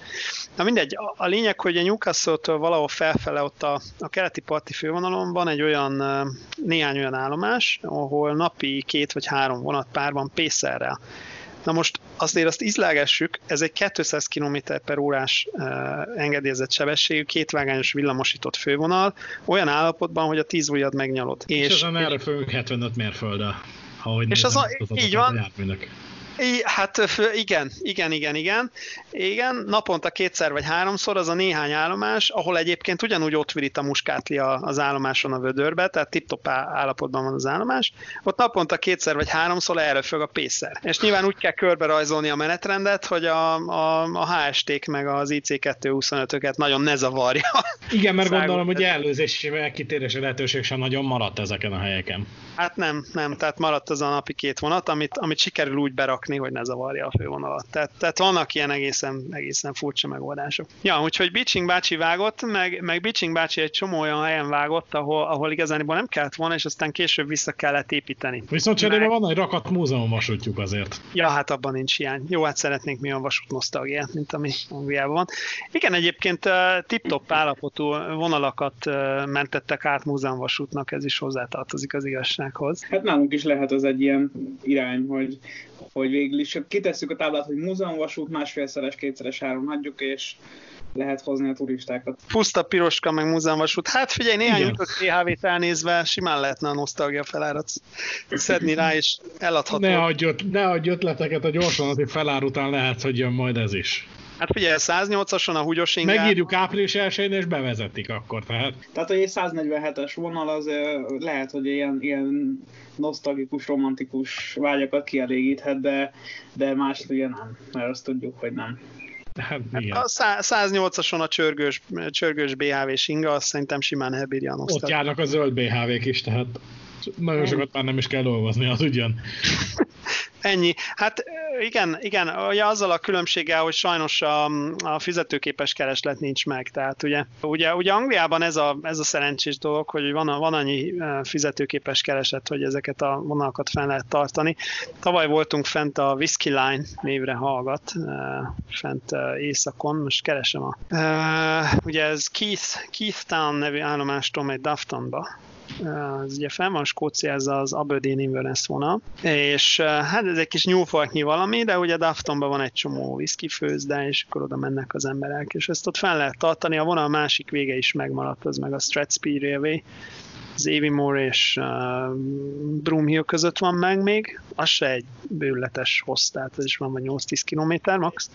Na mindegy, a, a lényeg, hogy a Newcastle-től valahol felfele ott a, a keleti parti fővonalon van egy olyan, néhány olyan állomás, ahol napi két vagy három vonat párban Pészerrel Na most azért azt ízlágessük, ez egy 200 km per órás uh, engedélyezett sebességű, kétvágányos villamosított fővonal, olyan állapotban, hogy a 10 ujjad megnyalod. És, és ezen erre fölünk 75 mérfölddel. Ahogy és az, a, így van, I, hát igen, igen, igen, igen. Igen, naponta kétszer vagy háromszor az a néhány állomás, ahol egyébként ugyanúgy ott virít a muskátli az állomáson a vödörbe, tehát tip-top állapotban van az állomás. Ott naponta kétszer vagy háromszor erre föl a pészer. És nyilván úgy kell körbe rajzolni a menetrendet, hogy a, a, a HST-k meg az IC225-öket nagyon ne zavarja. Igen, mert gondolom, hogy előzési kitérési lehetőség sem nagyon maradt ezeken a helyeken. Hát nem, nem, tehát maradt az a napi két vonat, amit, amit sikerül úgy berakni, hogy ne zavarja a fővonalat. Tehát, tehát vannak ilyen egészen, egészen furcsa megoldások. Ja, úgyhogy Bicsing bácsi vágott, meg, meg Bicsing bácsi egy csomó olyan helyen vágott, ahol, ahol igazániból nem kellett volna, és aztán később vissza kellett építeni. Viszont cserébe meg... van egy rakat múzeum vasútjuk azért. Ja, hát abban nincs hiány. Jó, hát szeretnénk mi a vasút nosztalgiát, mint ami Angliában van. Igen, egyébként tip-top állapotú vonalakat mentettek át múzeumvasútnak, ez is hozzátartozik az igazsághoz. Hát nálunk is lehet az egy ilyen irány, hogy hogy végül is kitesszük a táblát, hogy múzeumvasút másfélszeres, kétszeres áron adjuk, és lehet hozni a turistákat. Puszta piroska, meg múzeumvasút. Hát figyelj, néhány utat THV-t elnézve simán lehetne a nosztalgia felárat szedni rá, és eladható. Ne adj, öt, ne adj ötleteket a gyorsanati felár után lehet, hogy jön majd ez is. Hát figyelj, 108-ason a húgyos ingár... Megírjuk április 1 és bevezetik akkor, tehát. Tehát, hogy egy 147-es vonal az lehet, hogy ilyen, ilyen nosztalgikus, romantikus vágyakat kielégíthet, de, de más ugye nem, mert azt tudjuk, hogy nem. Hát, igen. A 108-ason a csörgős, csörgős BHV-s inga, azt szerintem simán elbírja a Ott járnak a zöld BHV-k is, tehát nagyon sokat már nem is kell dolgozni az ugyan. Ennyi. Hát igen, igen, ugye azzal a különbséggel, hogy sajnos a, a fizetőképes kereslet nincs meg. Tehát ugye, ugye, ugye Angliában ez a, ez a szerencsés dolog, hogy van, van annyi fizetőképes kereslet, hogy ezeket a vonalakat fenn lehet tartani. Tavaly voltunk fent a Whiskey Line névre hallgat, fent északon, most keresem a... Ugye ez Keith, Keith Town nevű állomástól megy Daftonba, az ugye fel van Skócia, ez az Aberdeen Inverness vonal, és hát ez egy kis nyúlfarknyi valami, de ugye Daftonban van egy csomó whisky főzde, és akkor oda mennek az emberek, és ezt ott fel lehet tartani, a vonal másik vége is megmaradt, az meg a Strathspey Railway, az Avimore és uh, Broomhill között van meg még, az se egy bőletes hossz, tehát ez is van vagy 8-10 km max.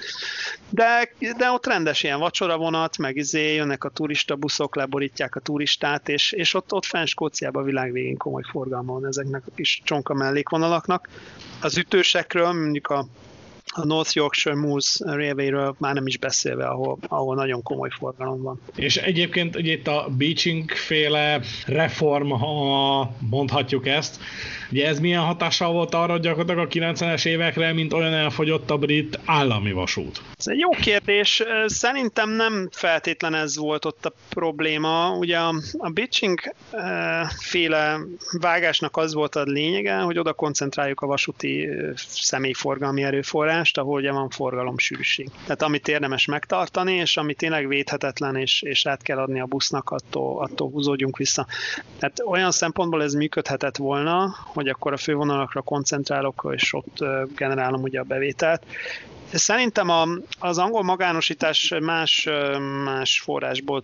De, de ott rendes ilyen vacsoravonat, meg izé, jönnek a turista buszok, leborítják a turistát, és, és ott, ott fenn Skóciában a világ végén komoly forgalma van ezeknek a kis csonka mellékvonalaknak. Az ütősekről, mondjuk a a North Yorkshire Moose Railway-ről már nem is beszélve, ahol, ahol nagyon komoly forgalom van. És egyébként ugye itt a Beaching féle reform, ha mondhatjuk ezt, Ugye ez milyen hatással volt arra gyakorlatilag a 90-es évekre, mint olyan elfogyott a brit állami vasút? Ez egy jó kérdés. Szerintem nem feltétlen ez volt ott a probléma. Ugye a, a bitching féle vágásnak az volt a lényege, hogy oda koncentráljuk a vasúti személyforgalmi erőforrást, ahol ugye van forgalomsűrűség. Tehát amit érdemes megtartani, és ami tényleg védhetetlen, és, és át kell adni a busznak, attól, attól húzódjunk vissza. Tehát olyan szempontból ez működhetett volna, hogy akkor a fővonalakra koncentrálok, és ott generálom ugye a bevételt. Szerintem a, az angol magánosítás más, más forrásból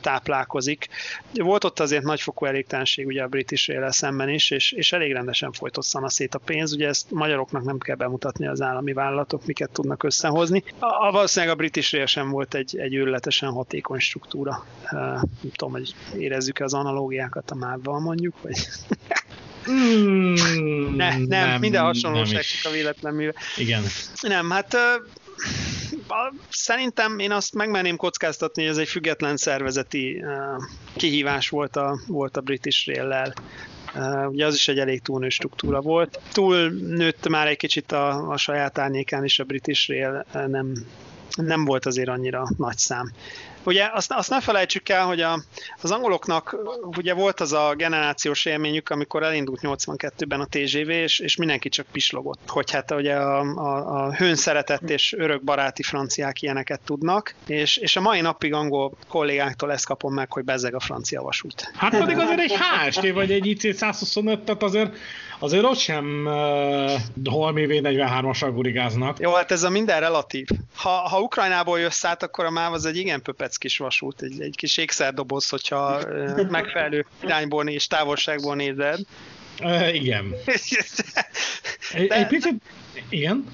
táplálkozik. Volt ott azért nagyfokú elégtelenség ugye a British szemben is, és, és elég rendesen folyt ott a szét a pénz. Ugye ezt magyaroknak nem kell bemutatni az állami vállalatok, miket tudnak összehozni. A, a valószínűleg a British sem volt egy, egy őrületesen hatékony struktúra. Nem tudom, hogy érezzük-e az analógiákat a mávval mondjuk, vagy... Mm, ne, nem, nem, minden hasonlóság csak a véletlen Igen. Nem, hát szerintem én azt megmerném kockáztatni, hogy ez egy független szervezeti kihívás volt a, volt a British Rail-lel. Ugye az is egy elég túlnő struktúra volt. Túl nőtt már egy kicsit a, a saját árnyékán is a British Rail, nem, nem volt azért annyira nagy szám. Ugye azt, azt ne felejtsük el, hogy a, az angoloknak ugye volt az a generációs élményük, amikor elindult 82-ben a TGV, és, és mindenki csak pislogott, hogy hát ugye a, a, a hőn szeretett és örök baráti franciák ilyeneket tudnak, és, és a mai napig angol kollégáktól ezt kapom meg, hogy bezeg a francia vasút. Hát pedig azért egy HST vagy egy IC 125, tehát azért azért ott sem uh, holmi V43-asal gurigáznak. Jó, hát ez a minden relatív. Ha, ha Ukrajnából jössz át, akkor a MÁV az egy igen pöpec kis vasút, egy, egy kis ékszerdoboz, hogyha uh, megfelelő irányból és távolságból nézed. Uh, igen. egy, egy picit, igen.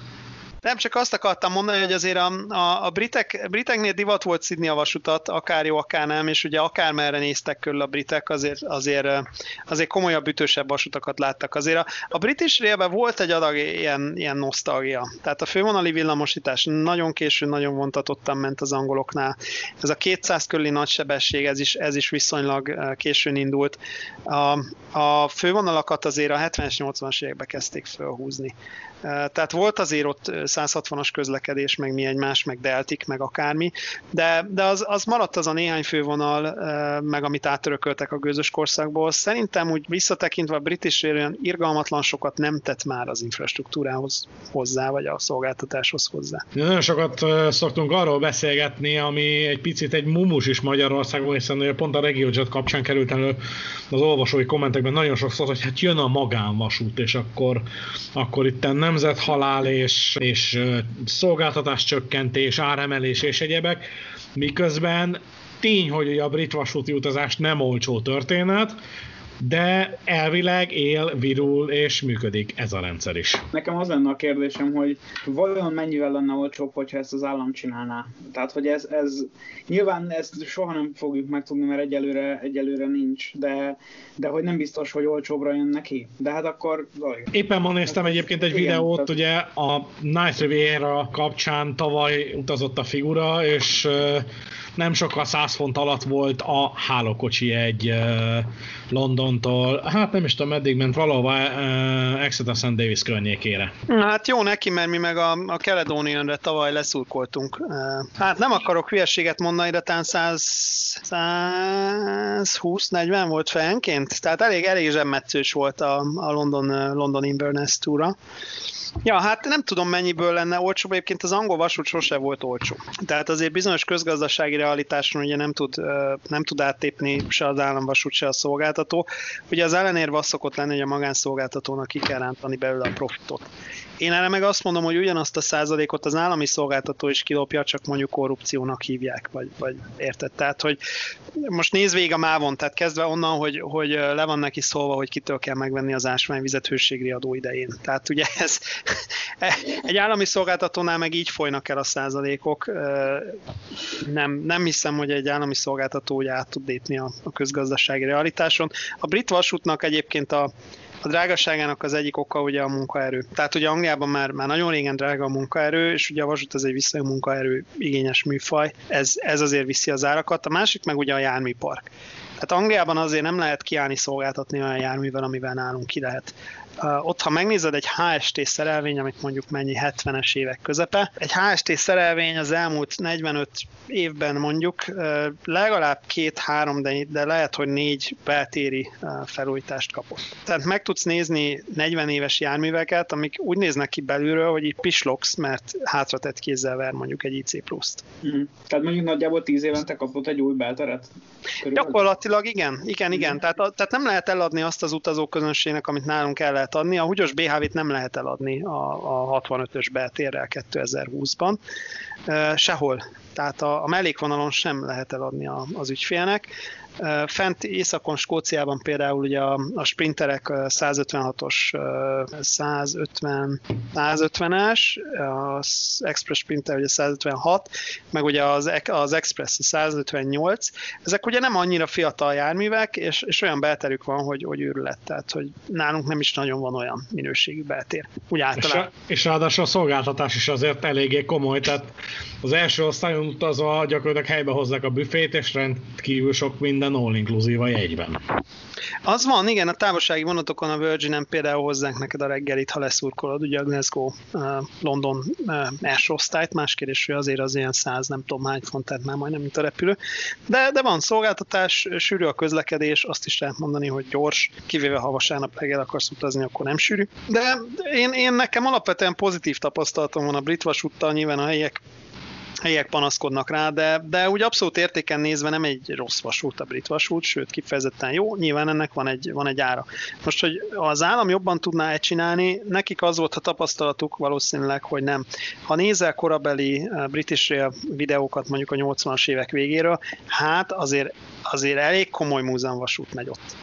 Nem, csak azt akartam mondani, hogy azért a, a, a britek, briteknél divat volt szidni a vasutat, akár jó, akár nem, és ugye akár merre néztek körül a britek, azért, azért, azért komolyabb, ütősebb vasutakat láttak. Azért a, a British Railben volt egy adag ilyen, ilyen nosztalgia. Tehát a fővonali villamosítás nagyon későn, nagyon vontatottan ment az angoloknál. Ez a 200 körüli nagysebesség, ez is, ez is viszonylag későn indult. A, a fővonalakat azért a 70-es, 80-as években kezdték felhúzni. Tehát volt azért ott 160-as közlekedés, meg mi egymás, meg deltik, meg akármi, de, de az, az maradt az a néhány fővonal, meg amit áttörököltek a gőzös korszakból. Szerintem úgy visszatekintve a British Rail olyan irgalmatlan sokat nem tett már az infrastruktúrához hozzá, vagy a szolgáltatáshoz hozzá. Nagyon sokat szoktunk arról beszélgetni, ami egy picit egy mumus is Magyarországon, hiszen pont a RegioJet kapcsán került elő az olvasói kommentekben nagyon sokszor, hogy hát jön a magánvasút, és akkor, akkor itt nem nemzethalál és, és szolgáltatás csökkentés, áremelés és egyebek, miközben tény, hogy a brit vasúti utazás nem olcsó történet, de elvileg él, virul és működik ez a rendszer is. Nekem az lenne a kérdésem, hogy vajon mennyivel lenne olcsóbb, hogyha ezt az állam csinálná? Tehát, hogy ez, ez nyilván ezt soha nem fogjuk megtudni, mert egyelőre, egyelőre nincs, de, de hogy nem biztos, hogy olcsóbbra jön neki. De hát akkor... Zaj. Éppen ma néztem egyébként egy Igen, videót, tehát... ugye a Night Riviera kapcsán tavaly utazott a figura, és nem sokkal 100 font alatt volt a hálókocsi egy Londontól, hát nem is tudom meddig ment, valahova Exeter St. Davis környékére. Hát jó neki, mert mi meg a, a Caledonianre tavaly leszurkoltunk. Hát nem akarok hülyeséget mondani, de talán 120-40 volt fejenként, tehát elég, elég zsemmetszős volt a, a London, London Inverness túra. Ja, hát nem tudom mennyiből lenne olcsó, egyébként az angol vasút sose volt olcsó. Tehát azért bizonyos közgazdasági realitáson ugye nem tud, nem tud áttépni se az államvasút, se a szolgáltató. Ugye az ellenérve az szokott lenni, hogy a magánszolgáltatónak ki kell rántani belőle a profitot. Én erre meg azt mondom, hogy ugyanazt a százalékot az állami szolgáltató is kilopja, csak mondjuk korrupciónak hívják, vagy, vagy érted? Tehát, hogy most nézd végig a mávon, tehát kezdve onnan, hogy, hogy le van neki szólva, hogy kitől kell megvenni az ásványvizet hőségri adó idején. Tehát ugye ez egy állami szolgáltatónál meg így folynak el a százalékok. Nem, nem hiszem, hogy egy állami szolgáltató ugye át tud lépni a, a közgazdasági realitáson. A brit vasútnak egyébként a, a drágaságának az egyik oka ugye a munkaerő. Tehát ugye Angliában már, már nagyon régen drága a munkaerő, és ugye a vasút az egy viszonylag munkaerő igényes műfaj, ez, ez azért viszi az árakat. A másik meg ugye a járműpark. Tehát Angliában azért nem lehet kiállni szolgáltatni olyan járművel, amivel nálunk ki lehet. Ott, ha megnézed egy HST szerelvény, amit mondjuk mennyi 70-es évek közepe, egy HST szerelvény az elmúlt 45 évben mondjuk legalább két-három, de, de lehet, hogy négy beltéri felújítást kapott. Tehát meg tudsz nézni 40 éves járműveket, amik úgy néznek ki belülről, hogy így pislogsz, mert hátratett kézzel ver mondjuk egy IC Plus-t. Mm. Tehát mondjuk nagyjából 10 évente kapott egy új belteret? Gyakorlatilag igen, igen, igen. Tehát, tehát nem lehet eladni azt az utazóközönségnek, amit nálunk el lehet adni. A húgyos BHV-t nem lehet eladni a, a 65-ös beltérrel 2020-ban. Sehol. Tehát a, a mellékvonalon sem lehet eladni a, az ügyfélnek. Fent északon Skóciában például ugye a, a sprinterek 156-os, 150, 150-es, az Express Sprinter ugye 156, meg ugye az, az Express 158. Ezek ugye nem annyira fiatal járművek, és, és olyan belterük van, hogy, hogy őrület. Tehát, hogy nálunk nem is nagyon van olyan minőségű beltér. Úgy általában. És, és ráadásul a szolgáltatás is azért eléggé komoly, tehát az első osztályon utazva gyakorlatilag helybe hozzák a büfét, és rendkívül sok minden all-inclusive a jegyben. Az van, igen, a távolsági vonatokon a Virgin-en például hozzánk neked a reggelit, ha leszurkolod, ugye a Glasgow, uh, London uh, első osztályt, más kérdés, hogy azért az ilyen száz, nem tudom hány font, tehát már majdnem, mint a repülő. De, de van szolgáltatás, sűrű a közlekedés, azt is lehet mondani, hogy gyors, kivéve ha vasárnap reggel akarsz utazni, akkor nem sűrű. De én, én nekem alapvetően pozitív tapasztalatom van a brit vasúttal, nyilván a helyiek helyiek panaszkodnak rá, de, de úgy abszolút értéken nézve nem egy rossz vasút a brit vasút, sőt kifejezetten jó, nyilván ennek van egy, van egy ára. Most, hogy az állam jobban tudná egy csinálni, nekik az volt a tapasztalatuk valószínűleg, hogy nem. Ha nézel korabeli eh, British Rail videókat mondjuk a 80-as évek végéről, hát azért, azért elég komoly múzeumvasút megy ott.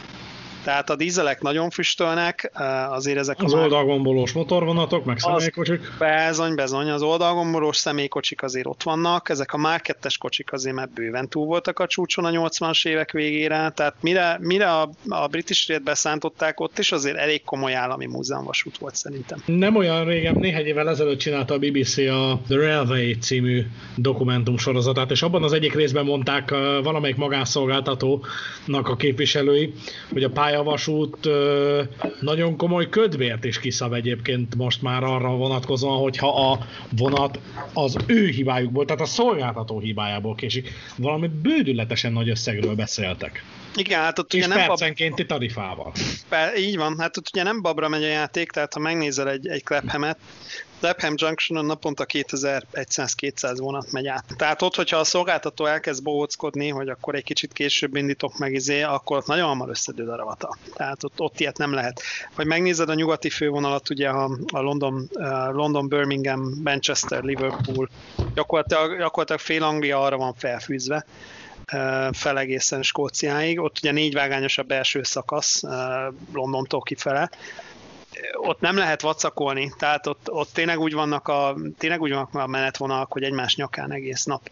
Tehát a dízelek nagyon füstölnek, azért ezek az a oldalgombolós motorvonatok, meg személykocsik. Bezony, bezony, az oldalgombolós személykocsik azért ott vannak, ezek a 2 kocsik azért már bőven túl voltak a csúcson a 80-as évek végére, tehát mire, mire a, a British Rail beszántották, ott is azért elég komoly állami múzeumvasút volt szerintem. Nem olyan régen, néhány évvel ezelőtt csinálta a BBC a The Railway című dokumentum sorozatát, és abban az egyik részben mondták valamelyik magánszolgáltatónak a képviselői, hogy a pálya pályavasút nagyon komoly ködvért is kiszab egyébként most már arra vonatkozóan, hogyha a vonat az ő hibájukból, tehát a szolgáltató hibájából késik. Valami bődületesen nagy összegről beszéltek. Igen, hát ott és ugye nem percenkénti tarifával. így van, hát ott ugye nem babra megy a játék, tehát ha megnézel egy, egy Klephemet, Lepham Junctionon naponta 2100-200 vonat megy át. Tehát ott, hogyha a szolgáltató elkezd bohóckodni, hogy akkor egy kicsit később indítok meg izé, akkor ott nagyon hamar összedől a ravata. Tehát ott, ott ilyet nem lehet. Vagy megnézed a nyugati fővonalat, ugye a, a London, uh, London, Birmingham, Manchester, Liverpool, gyakorlatilag, gyakorlatilag fél Anglia arra van felfűzve, fel egészen Skóciáig. Ott ugye négy vágányos a belső szakasz Londontól kifele, ott nem lehet vacakolni, tehát ott, ott tényleg úgy vannak a, tényleg úgy vannak a menetvonalak, hogy egymás nyakán egész nap.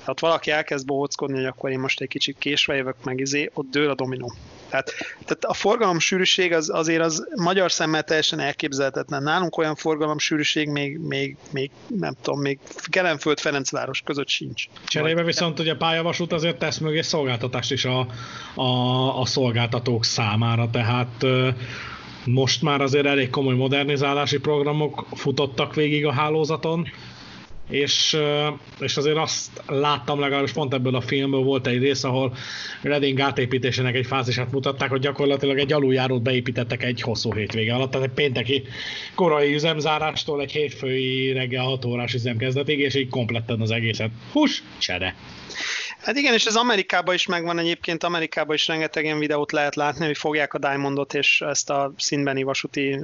Tehát valaki elkezd bohóckodni, hogy akkor én most egy kicsit késve jövök meg, izé, ott dől a dominó. Tehát, tehát a forgalom sűrűség az, azért az magyar szemmel teljesen elképzelhetetlen. Nálunk olyan forgalom sűrűség még, még, még nem tudom, még Kelenföld Ferencváros között sincs. Cserébe viszont ugye a pályavasút azért tesz mögé szolgáltatást is a, a, a szolgáltatók számára, tehát most már azért elég komoly modernizálási programok futottak végig a hálózaton, és, és azért azt láttam legalábbis pont ebből a filmből volt egy rész, ahol Reading átépítésének egy fázisát mutatták, hogy gyakorlatilag egy aluljárót beépítettek egy hosszú hétvége alatt, tehát egy pénteki korai üzemzárástól egy hétfői reggel 6 órás üzemkezdetig, és így kompletten az egészet. Hús, csere! Hát igen, és ez Amerikában is megvan egyébként, Amerikában is rengeteg ilyen videót lehet látni, hogy fogják a Diamondot és ezt a színbeni vasúti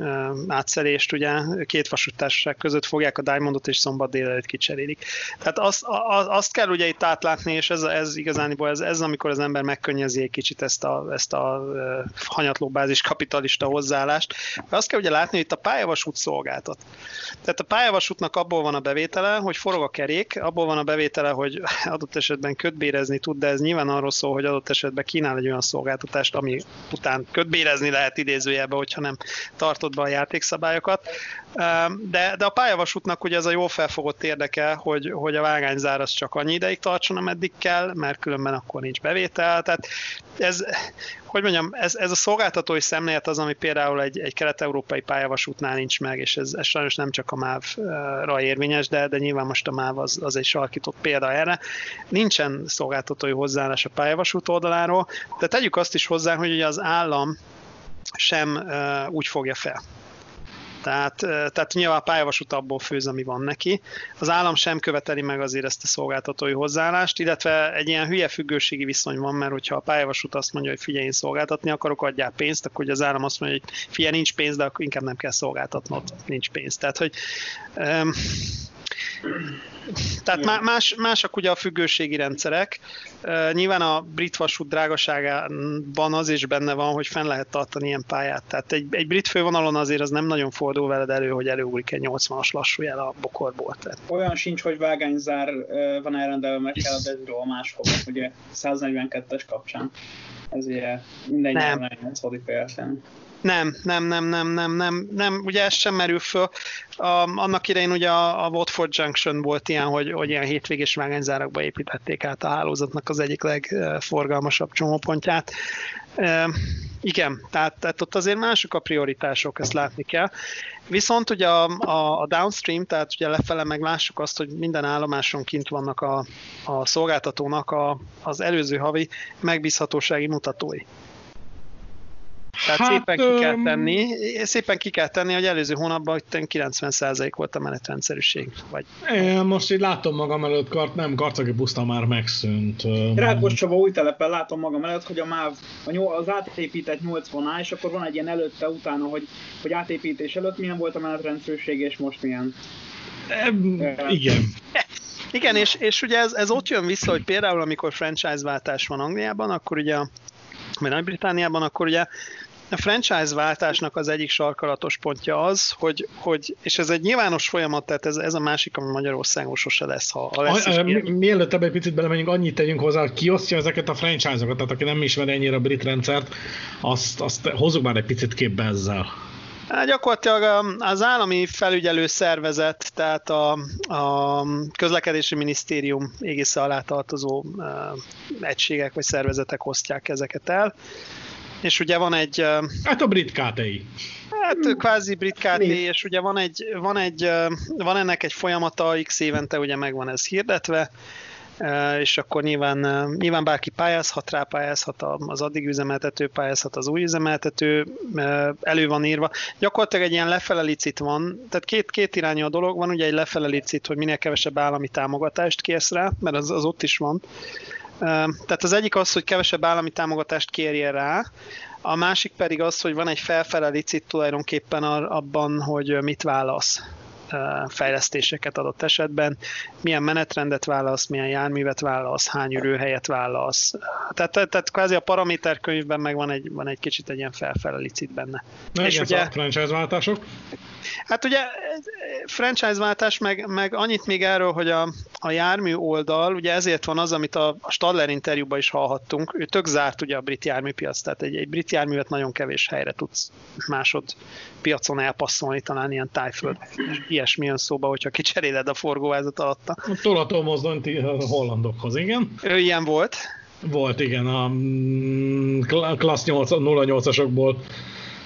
átszerést, ugye két vasútársaság között fogják a Diamondot és szombat délelőtt kicserélik. Tehát azt, az, azt kell ugye itt átlátni, és ez, ez igazániból ez, ez, amikor az ember megkönnyezi egy kicsit ezt a, ezt a hanyatlóbázis kapitalista hozzáállást. Azt kell ugye látni, hogy itt a pályavasút szolgáltat. Tehát a pályavasútnak abból van a bevétele, hogy forog a kerék, abból van a bevétele, hogy adott esetben kötbé kötbérezni tud, de ez nyilván arról szól, hogy adott esetben kínál egy olyan szolgáltatást, ami után kötbérezni lehet idézőjelbe, hogyha nem tartod be a játékszabályokat. De, de a pályavasútnak ugye ez a jól felfogott érdeke, hogy, hogy a vágányzár az csak annyi ideig tartson, ameddig kell, mert különben akkor nincs bevétel. Tehát ez, hogy mondjam, ez, ez a szolgáltatói szemlélet az, ami például egy, egy kelet-európai pályavasútnál nincs meg, és ez, ez sajnos nem csak a MÁV-ra érvényes, de, de nyilván most a MÁV az, az egy sarkított példa erre. Nincsen szolgáltatói hozzáállás a pályavasút oldaláról, de tegyük azt is hozzá, hogy ugye az állam sem uh, úgy fogja fel. Tehát, tehát nyilván a pályavasút abból főz, ami van neki. Az állam sem követeli meg azért ezt a szolgáltatói hozzáállást, illetve egy ilyen hülye függőségi viszony van, mert hogyha a pályavasút azt mondja, hogy figyelj, én szolgáltatni akarok, adjál pénzt, akkor ugye az állam azt mondja, hogy figyelj, nincs pénz, de akkor inkább nem kell szolgáltatnod, nincs pénz. Tehát, hogy um, tehát más, másak ugye a függőségi rendszerek. Nyilván a brit vasút drágaságában az is benne van, hogy fenn lehet tartani ilyen pályát. Tehát egy, egy brit fővonalon azért az nem nagyon fordul veled elő, hogy előugrik egy 80-as lassú jel a bokorból. Tehát. Olyan sincs, hogy vágányzár van elrendelve, mert kell a máshova, ugye 142-es kapcsán. Ez ugye minden nyelven 8. fejleszteni. Nem, nem, nem, nem, nem, nem, nem, ugye ez sem merül föl. A, annak idején ugye a, a Watford Junction volt ilyen, hogy, hogy ilyen hétvégés vágányzárakba építették át a hálózatnak az egyik legforgalmasabb csomópontját. E, igen, tehát, tehát ott azért mások a prioritások, ezt látni kell. Viszont ugye a, a, a downstream, tehát ugye lefele meg lássuk azt, hogy minden állomáson kint vannak a, a szolgáltatónak a, az előző havi megbízhatósági mutatói. Tehát hát, szépen ki kell tenni, szépen ki kell tenni, hogy előző hónapban 90% volt a menetrendszerűség. Vagy... Én most így látom magam előtt, kart, nem, Karcagi puszta már megszűnt. Rákos Csaba új telepen látom magam előtt, hogy a MÁV az átépített 80 á és akkor van egy ilyen előtte, utána, hogy, hogy átépítés előtt milyen volt a menetrendszerűség, és most milyen. E, igen. Igen, és, és ugye ez, ez ott jön vissza, hogy például amikor franchise-váltás van Angliában, akkor ugye vagy Nagy-Britániában, akkor ugye a franchise váltásnak az egyik sarkalatos pontja az, hogy, hogy és ez egy nyilvános folyamat, tehát ez, ez a másik, ami Magyarországon sose lesz, ha, ha lesz a, mi, Mielőtt ebbe egy picit belemegyünk, annyit tegyünk hozzá, hogy kiosztja ezeket a franchise-okat, tehát aki nem ismer ennyire a brit rendszert, azt, azt hozzuk már egy picit képbe ezzel. Hát gyakorlatilag az állami felügyelő szervezet, tehát a, a közlekedési minisztérium égisze alá tartozó egységek vagy szervezetek osztják ezeket el. És ugye van egy... Hát a brit KTI. Hát kvázi brit KTI, és ugye van, egy, van, egy, van ennek egy folyamata, x évente ugye megvan ez hirdetve, és akkor nyilván, nyilván bárki pályázhat rá, pályázhat az addig üzemeltető, pályázhat az új üzemeltető, elő van írva. Gyakorlatilag egy ilyen lefele licit van, tehát két, két irányú a dolog van, ugye egy lefele licit, hogy minél kevesebb állami támogatást kérsz rá, mert az, az ott is van. Tehát az egyik az, hogy kevesebb állami támogatást kérje rá, a másik pedig az, hogy van egy felfele licit tulajdonképpen abban, hogy mit válasz fejlesztéseket adott esetben, milyen menetrendet válasz, milyen járművet válasz, hány ürőhelyet válasz. Tehát, tehát, tehát kvázi a paraméterkönyvben meg van egy, van egy kicsit egy ilyen felfele licit benne. Na, és ugye, a franchise váltások? Hát ugye franchise váltás, meg, meg annyit még erről, hogy a, a jármű oldal, ugye ezért van az, amit a, a Stadler interjúban is hallhattunk, ő tök zárt ugye a brit járműpiac, tehát egy, egy brit járművet nagyon kevés helyre tudsz másod piacon elpasszolni, talán ilyen tájföld, ilyesmi jön szóba, hogyha kicseréled a forgóvázat alatta. A tolató mozdonyt hollandokhoz, igen. Ő ilyen volt. Volt, igen, a mm, klassz 08-asokból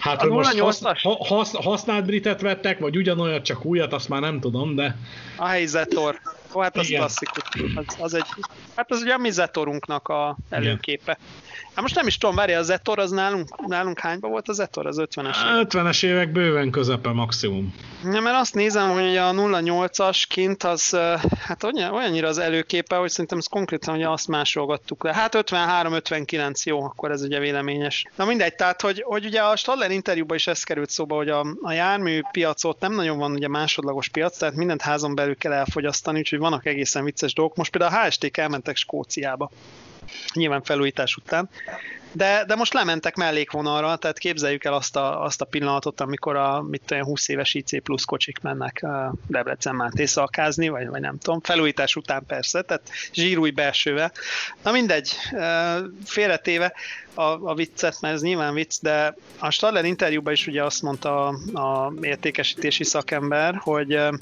Hát, a hogy most hasz, hasz, használt britet vettek, vagy ugyanolyat, csak újat, azt már nem tudom, de... A helyi Zetor. Ó, hát az Igen. klasszikus. Az, az egy, hát az ugye a mi Zetorunknak a előképe. Igen. Hát most nem is tudom, várja, a Zetor az nálunk, nálunk hányba volt a Zetor? Az 50-es évek? 50-es évek bőven közepe maximum. Ja, mert azt nézem, hogy a 08-as kint az, hát olyannyira az előképe, hogy szerintem ez konkrétan hogy azt másolgattuk le. Hát 53-59 jó, akkor ez ugye véleményes. Na mindegy, tehát hogy, hogy ugye a Stadler interjúban is ez került szóba, hogy a, a jármű piacot nem nagyon van ugye másodlagos piac, tehát mindent házon belül kell elfogyasztani, úgyhogy vannak egészen vicces dolgok. Most például a HST-k elmentek Skóciába nyilván felújítás után. De, de most lementek mellékvonalra, tehát képzeljük el azt a, azt a pillanatot, amikor a mit olyan 20 éves IC plusz kocsik mennek Debrecen már észalkázni, vagy, vagy nem tudom, felújítás után persze, tehát zsírúj belsővel. Na mindegy, félretéve, a, a viccet, mert ez nyilván vicc, de a Stadler interjúban is ugye azt mondta a, a értékesítési szakember, hogy a,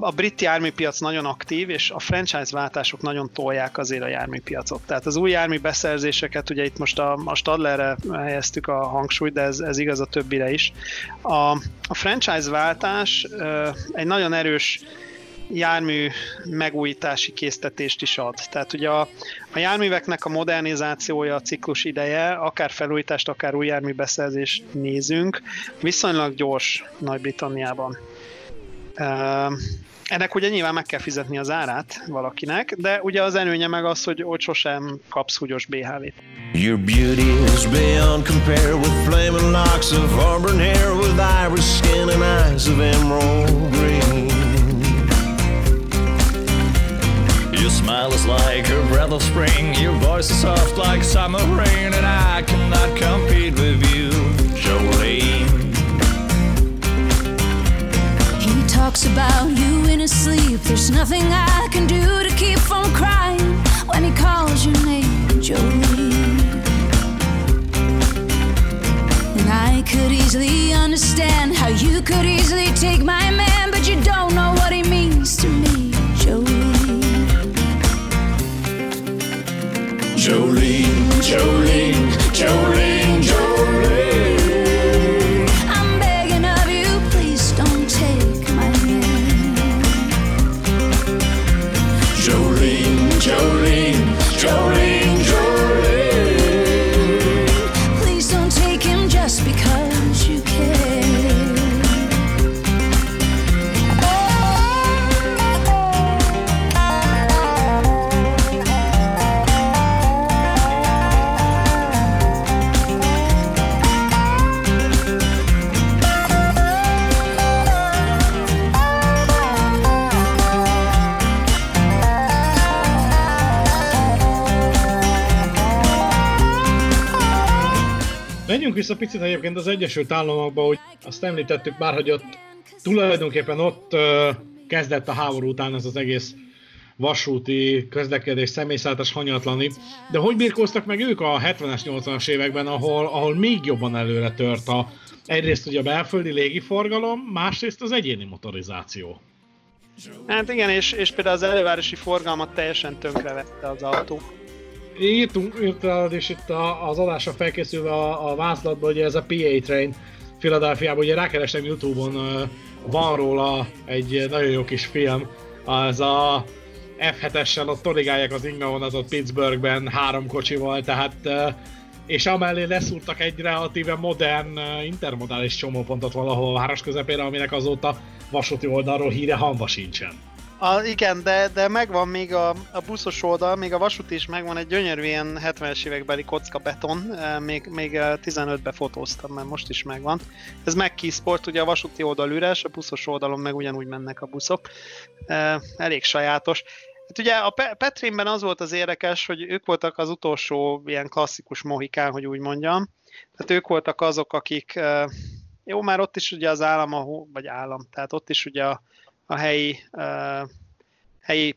a brit járműpiac nagyon aktív, és a franchise váltások nagyon tolják azért a járműpiacot. Tehát az új jármű beszerzéseket, ugye itt most a, a Stadlerre helyeztük a hangsúlyt, de ez, ez igaz a többire is. A, a franchise váltás egy nagyon erős jármű megújítási késztetést is ad. Tehát ugye a, a járműveknek a modernizációja, a ciklus ideje, akár felújítást, akár új járműbeszerzést nézünk, viszonylag gyors Nagy-Britanniában. Ennek ugye nyilván meg kell fizetni az árát valakinek, de ugye az előnye meg az, hogy ott sosem kapsz húgyos BHV-t. Your beauty is beyond compare with flaming locks of auburn hair with iris skin and eyes of emerald green. Your smile is like a breath of spring. Your voice is soft like summer rain, and I cannot compete with you, Jolene. Talks about you in his sleep. There's nothing I can do to keep from crying when he calls your name, Jolene. And I could easily understand how you could easily take my man, but you don't know what he means to me, Jolene. Jolene, Jolene, Jolene. Vissza picit egyébként az Egyesült Államokba, hogy azt említettük már, hogy ott tulajdonképpen ott kezdett a háború után ez az egész vasúti közlekedés, személyszállítás hanyatlani. De hogy birkóztak meg ők a 70-es, 80-as években, ahol, ahol még jobban előre tört a, egyrészt ugye a belföldi légiforgalom, másrészt az egyéni motorizáció. Hát igen, és, és például az elővárosi forgalmat teljesen tönkrevette az autó írtunk, írtál is itt a, az adásra felkészülve a, a vázlatban, hogy ez a PA Train Philadelphiában, ugye rákerestem Youtube-on, van róla egy nagyon jó kis film, az a F7-essel ott toligálják az ingaonatot Pittsburghben három kocsival, tehát és amellé leszúrtak egy relatíve modern intermodális csomópontot valahol a város közepére, aminek azóta vasúti oldalról híre hanva sincsen. A, igen, de, de megvan még a, a buszos oldal, még a vasút is megvan egy gyönyörű ilyen 70-es évekbeli kocka beton, még, még 15-be fotóztam, mert most is megvan. Ez meg Sport, ugye a vasúti oldal üres, a buszos oldalon meg ugyanúgy mennek a buszok. Elég sajátos. Hát ugye a Petrinben az volt az érdekes, hogy ők voltak az utolsó ilyen klasszikus mohikán, hogy úgy mondjam. Tehát ők voltak azok, akik, jó, már ott is ugye az állam, vagy állam, tehát ott is ugye a, a helyi, uh, helyi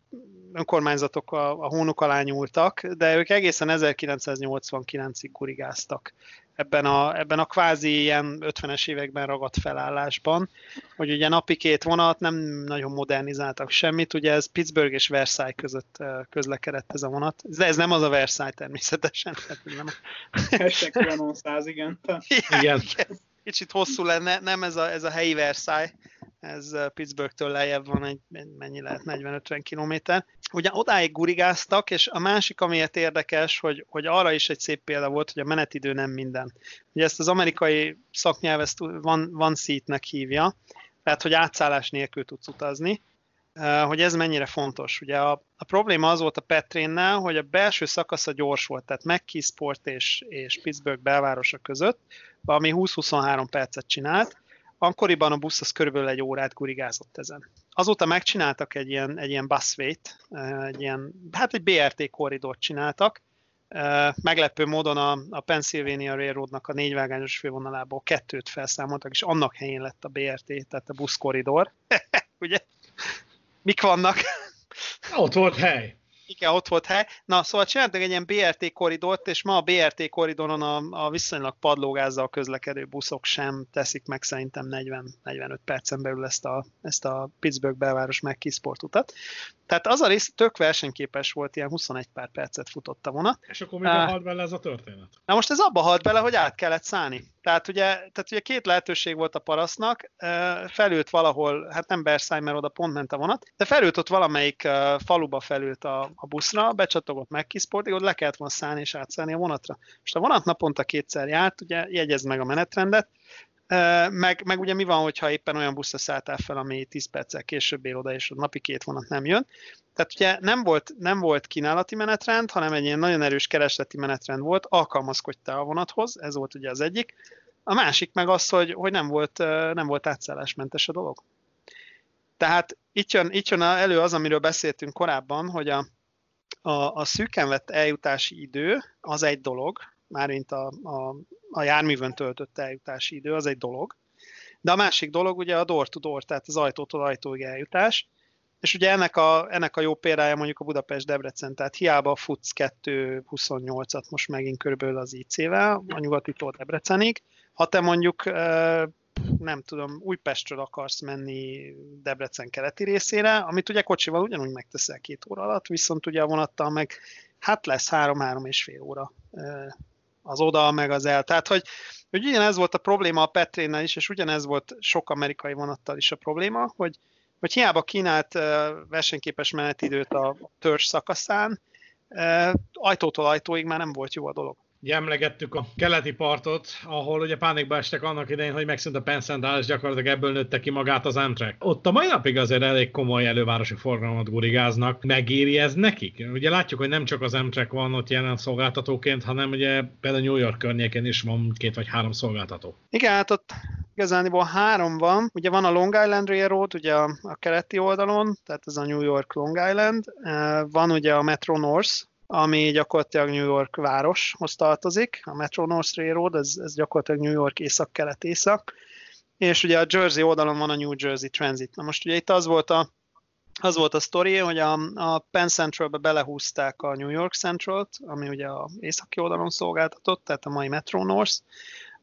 önkormányzatok a, a hónuk alá nyúltak, de ők egészen 1989-ig kurigáztak ebben a, ebben a kvázi ilyen 50-es években ragadt felállásban, hogy ugye napi két vonat, nem nagyon modernizáltak semmit, ugye ez Pittsburgh és Versailles között közlekedett ez a vonat, de ez nem az a Versailles természetesen. Nem. Hashtag 100, igen. igen. Kicsit hosszú lenne, nem ez a, ez a helyi Versailles, ez Pittsburghtől lejjebb van, egy, mennyi lehet, 40-50 kilométer. Ugye odáig gurigáztak, és a másik, amiért érdekes, hogy, hogy arra is egy szép példa volt, hogy a menetidő nem minden. Ugye ezt az amerikai szaknyelv ezt van, van seatnek hívja, tehát hogy átszállás nélkül tudsz utazni, hogy ez mennyire fontos. Ugye a, a probléma az volt a Petrénnel, hogy a belső szakasza gyors volt, tehát McKeesport és, és Pittsburgh belvárosa között, ami 20-23 percet csinált, akkoriban a busz az körülbelül egy órát gurigázott ezen. Azóta megcsináltak egy ilyen, egy ilyen busway eh, egy ilyen, hát egy BRT korridort csináltak, eh, meglepő módon a, a Pennsylvania Railroadnak a négyvágányos fővonalából kettőt felszámoltak, és annak helyén lett a BRT, tehát a buszkorridor. Ugye? Mik vannak? Ott volt hely igen, ott volt hely. Na, szóval csináltak egy ilyen BRT korridort, és ma a BRT korridoron a, a viszonylag padlógázzal közlekedő buszok sem teszik meg szerintem 40-45 percen belül ezt a, ezt a Pittsburgh belváros meg utat. Tehát az a rész tök versenyképes volt, ilyen 21 pár percet futott a vonat. És akkor még uh, halt bele ez a történet? Na most ez abba halt bele, hogy át kellett szállni. Tehát ugye, tehát ugye két lehetőség volt a parasznak, felült valahol, hát nem Versailles, mert oda pont ment a vonat, de felült ott valamelyik faluba felült a, a buszra, becsatogott meg kiszportig, ott le kellett volna szállni és átszállni a vonatra. Most a vonat naponta kétszer járt, ugye jegyezd meg a menetrendet, meg, meg ugye mi van, hogyha éppen olyan buszra szálltál fel, ami 10 perccel később ér oda, és a napi két vonat nem jön. Tehát ugye nem volt, nem volt kínálati menetrend, hanem egy ilyen nagyon erős keresleti menetrend volt, alkalmazkodtál a vonathoz, ez volt ugye az egyik. A másik meg az, hogy, hogy nem, volt, nem volt átszállásmentes a dolog. Tehát itt jön, itt jön elő az, amiről beszéltünk korábban, hogy a, a, a szűken vett eljutási idő az egy dolog, mármint a, a, a járművön töltött eljutási idő, az egy dolog. De a másik dolog ugye a door-to-door, tehát az ajtótól ajtóig eljutás. És ugye ennek a, ennek a jó példája mondjuk a Budapest-Debrecen, tehát hiába futsz 2.28-at most megint körülbelül az IC-vel, a nyugatitól Debrecenig, ha te mondjuk nem tudom, Újpestről akarsz menni Debrecen keleti részére, amit ugye kocsival ugyanúgy megteszel két óra alatt, viszont ugye a vonattal meg hát lesz három-három és fél óra az oda, meg az el. Tehát, hogy, hogy ugyanez volt a probléma a Petrénnel is, és ugyanez volt sok amerikai vonattal is a probléma, hogy, hogy hiába kínált versenyképes menetidőt a törzs szakaszán, ajtótól ajtóig már nem volt jó a dolog. Ugye emlegettük a keleti partot, ahol ugye pánikba estek annak idején, hogy megszűnt a Penn és gyakorlatilag ebből nőtte ki magát az Amtrak. Ott a mai napig azért elég komoly elővárosi forgalmat gurigáznak. Megéri ez nekik? Ugye látjuk, hogy nem csak az Amtrak van ott jelen szolgáltatóként, hanem ugye például New York környékén is van két vagy három szolgáltató. Igen, hát ott igazániból három van. Ugye van a Long Island Railroad, ugye a, a keleti oldalon, tehát ez a New York Long Island. Eh, van ugye a Metro North, ami gyakorlatilag New York városhoz tartozik, a Metro North Railroad, ez, ez gyakorlatilag New York észak-kelet-észak, és ugye a Jersey oldalon van a New Jersey Transit. Na most ugye itt az volt a, az volt a sztori, hogy a, a Penn Centralbe belehúzták a New York Central-t, ami ugye a északi oldalon szolgáltatott, tehát a mai Metro North,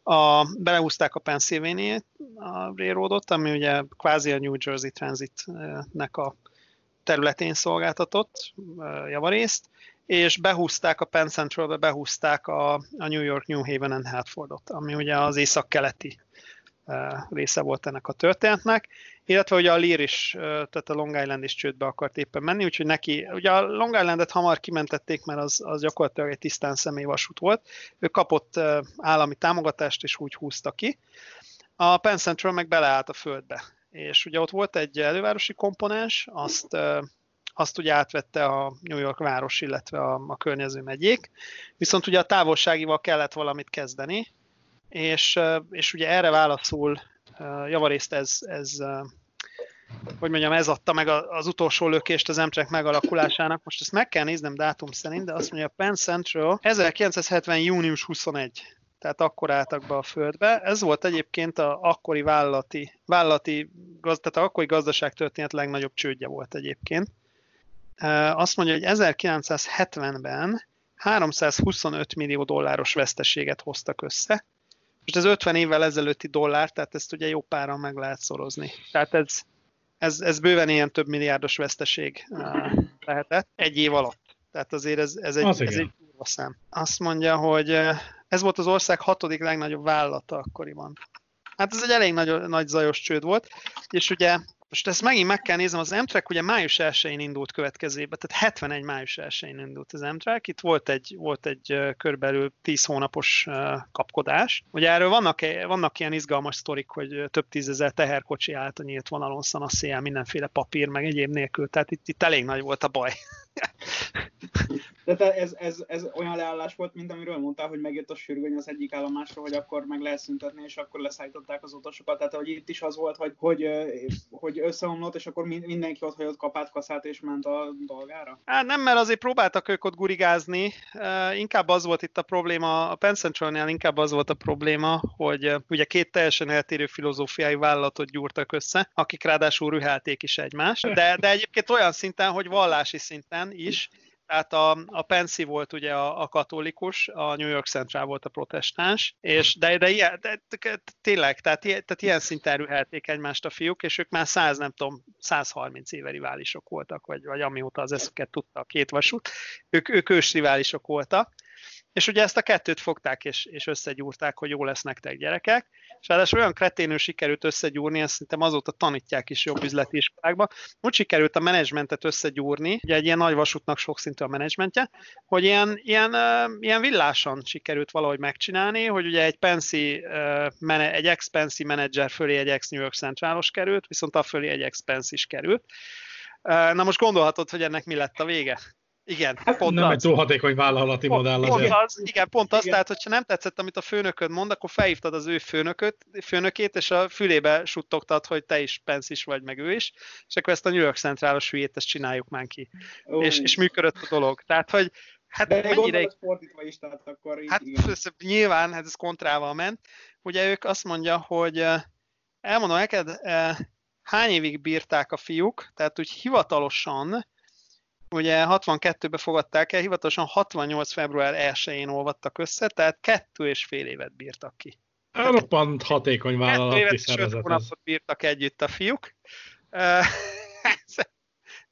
a, belehúzták a Pennsylvania a Railroadot, ami ugye kvázi a New Jersey Transit-nek a területén szolgáltatott javarészt, és behúzták a Penn Centralbe, behúzták a, a New York, New Haven and Hartfordot, ami ugye az észak-keleti része volt ennek a történetnek, illetve ugye a Lear is, tehát a Long Island is csődbe akart éppen menni, úgyhogy neki, ugye a Long Islandet hamar kimentették, mert az, az gyakorlatilag egy tisztán személyvasút volt. Ő kapott állami támogatást, és úgy húzta ki. A Penn Central meg beleállt a földbe, és ugye ott volt egy elővárosi komponens, azt azt ugye átvette a New York város, illetve a, a környező megyék. Viszont ugye a távolságival kellett valamit kezdeni, és, és ugye erre válaszul javarészt ez, ez hogy mondjam, ez adta meg az utolsó lökést az Amtrak megalakulásának. Most ezt meg kell néznem dátum szerint, de azt mondja, Penn Central 1970. június 21 tehát akkor álltak be a földbe. Ez volt egyébként a akkori vállalati, vállalati tehát a akkori gazdaságtörténet legnagyobb csődje volt egyébként. Azt mondja, hogy 1970-ben 325 millió dolláros veszteséget hoztak össze. Most ez 50 évvel ezelőtti dollár, tehát ezt ugye jó páran meg lehet szorozni. Tehát ez, ez, ez bőven ilyen több milliárdos veszteség lehetett egy év alatt. Tehát azért ez, ez egy, az ez egy durva szám. Azt mondja, hogy ez volt az ország hatodik legnagyobb vállalata akkoriban. Hát ez egy elég nagy, nagy zajos csőd volt, és ugye most ezt megint meg kell néznem, az Amtrak ugye május 1-én indult következébe, tehát 71 május 1-én indult az Amtrak, itt volt egy, volt egy körülbelül 10 hónapos kapkodás. Ugye erről vannak, vannak ilyen izgalmas sztorik, hogy több tízezer teherkocsi állt a nyílt vonalon szanaszéjel, mindenféle papír, meg egyéb nélkül, tehát itt, itt elég nagy volt a baj. De ez, ez, ez olyan leállás volt, mint amiről mondtál, hogy megjött a sürgöny az egyik állomásról, hogy akkor meg lehet szüntetni, és akkor leszállították az utasokat. Tehát, hogy itt is az volt, hogy, hogy, hogy összeomlott, és akkor mindenki ott hagyott kapát, kaszát, és ment a dolgára? Hát nem, mert azért próbáltak ők ott gurigázni. Inkább az volt itt a probléma, a Penn Central-nél inkább az volt a probléma, hogy ugye két teljesen eltérő filozófiai vállalatot gyúrtak össze, akik ráadásul rühelték is egymást. De, de egyébként olyan szinten, hogy vallási szinten is, tehát a, a Pensy volt ugye a, a katolikus, a New York Central volt a protestáns, és de, de, ilyen, de, de tényleg, tehát, tehát ilyen szinten rühelték egymást a fiúk, és ők már 100, nem tudom, 130 éve riválisok voltak, vagy, vagy amióta az eszüket tudta a két vasút, ők, ők ős voltak, és ugye ezt a kettőt fogták és, és összegyúrták, hogy jó lesz nektek gyerekek, és ráadásul olyan kreténül sikerült összegyúrni, ezt szerintem azóta tanítják is jobb üzleti iskolákba, úgy sikerült a menedzsmentet összegyúrni, ugye egy ilyen nagy vasútnak sokszintű a menedzsmentje, hogy ilyen, ilyen, ilyen villásan sikerült valahogy megcsinálni, hogy ugye egy Pensy, uh, egy ex-Pensy menedzser fölé egy ex-New York Centralos került, viszont a fölé egy ex-Pensy is került. Na most gondolhatod, hogy ennek mi lett a vége? Igen, hát pont nem az. egy túl hatékony vállalati pont, modell azért. Pont az, igen, pont az, igen. tehát hogyha nem tetszett, amit a főnököd mond, akkor felhívtad az ő főnököt, főnökét, és a fülébe suttogtad, hogy te is is vagy, meg ő is, és akkor ezt a New York Centrálos hülyét, ezt csináljuk már ki. Oh. És, és működött a dolog. Tehát, hogy Hát De mennyire... fordítva is, tehát akkor Hát igen. nyilván, hát ez kontrával ment. Ugye ők azt mondja, hogy elmondom neked, hány évig bírták a fiúk, tehát úgy hivatalosan ugye 62-be fogadták el, hivatalosan 68. február 1-én olvadtak össze, tehát kettő és fél évet bírtak ki. Roppant hatékony vállalati szervezet. hónapot bírtak együtt a fiúk.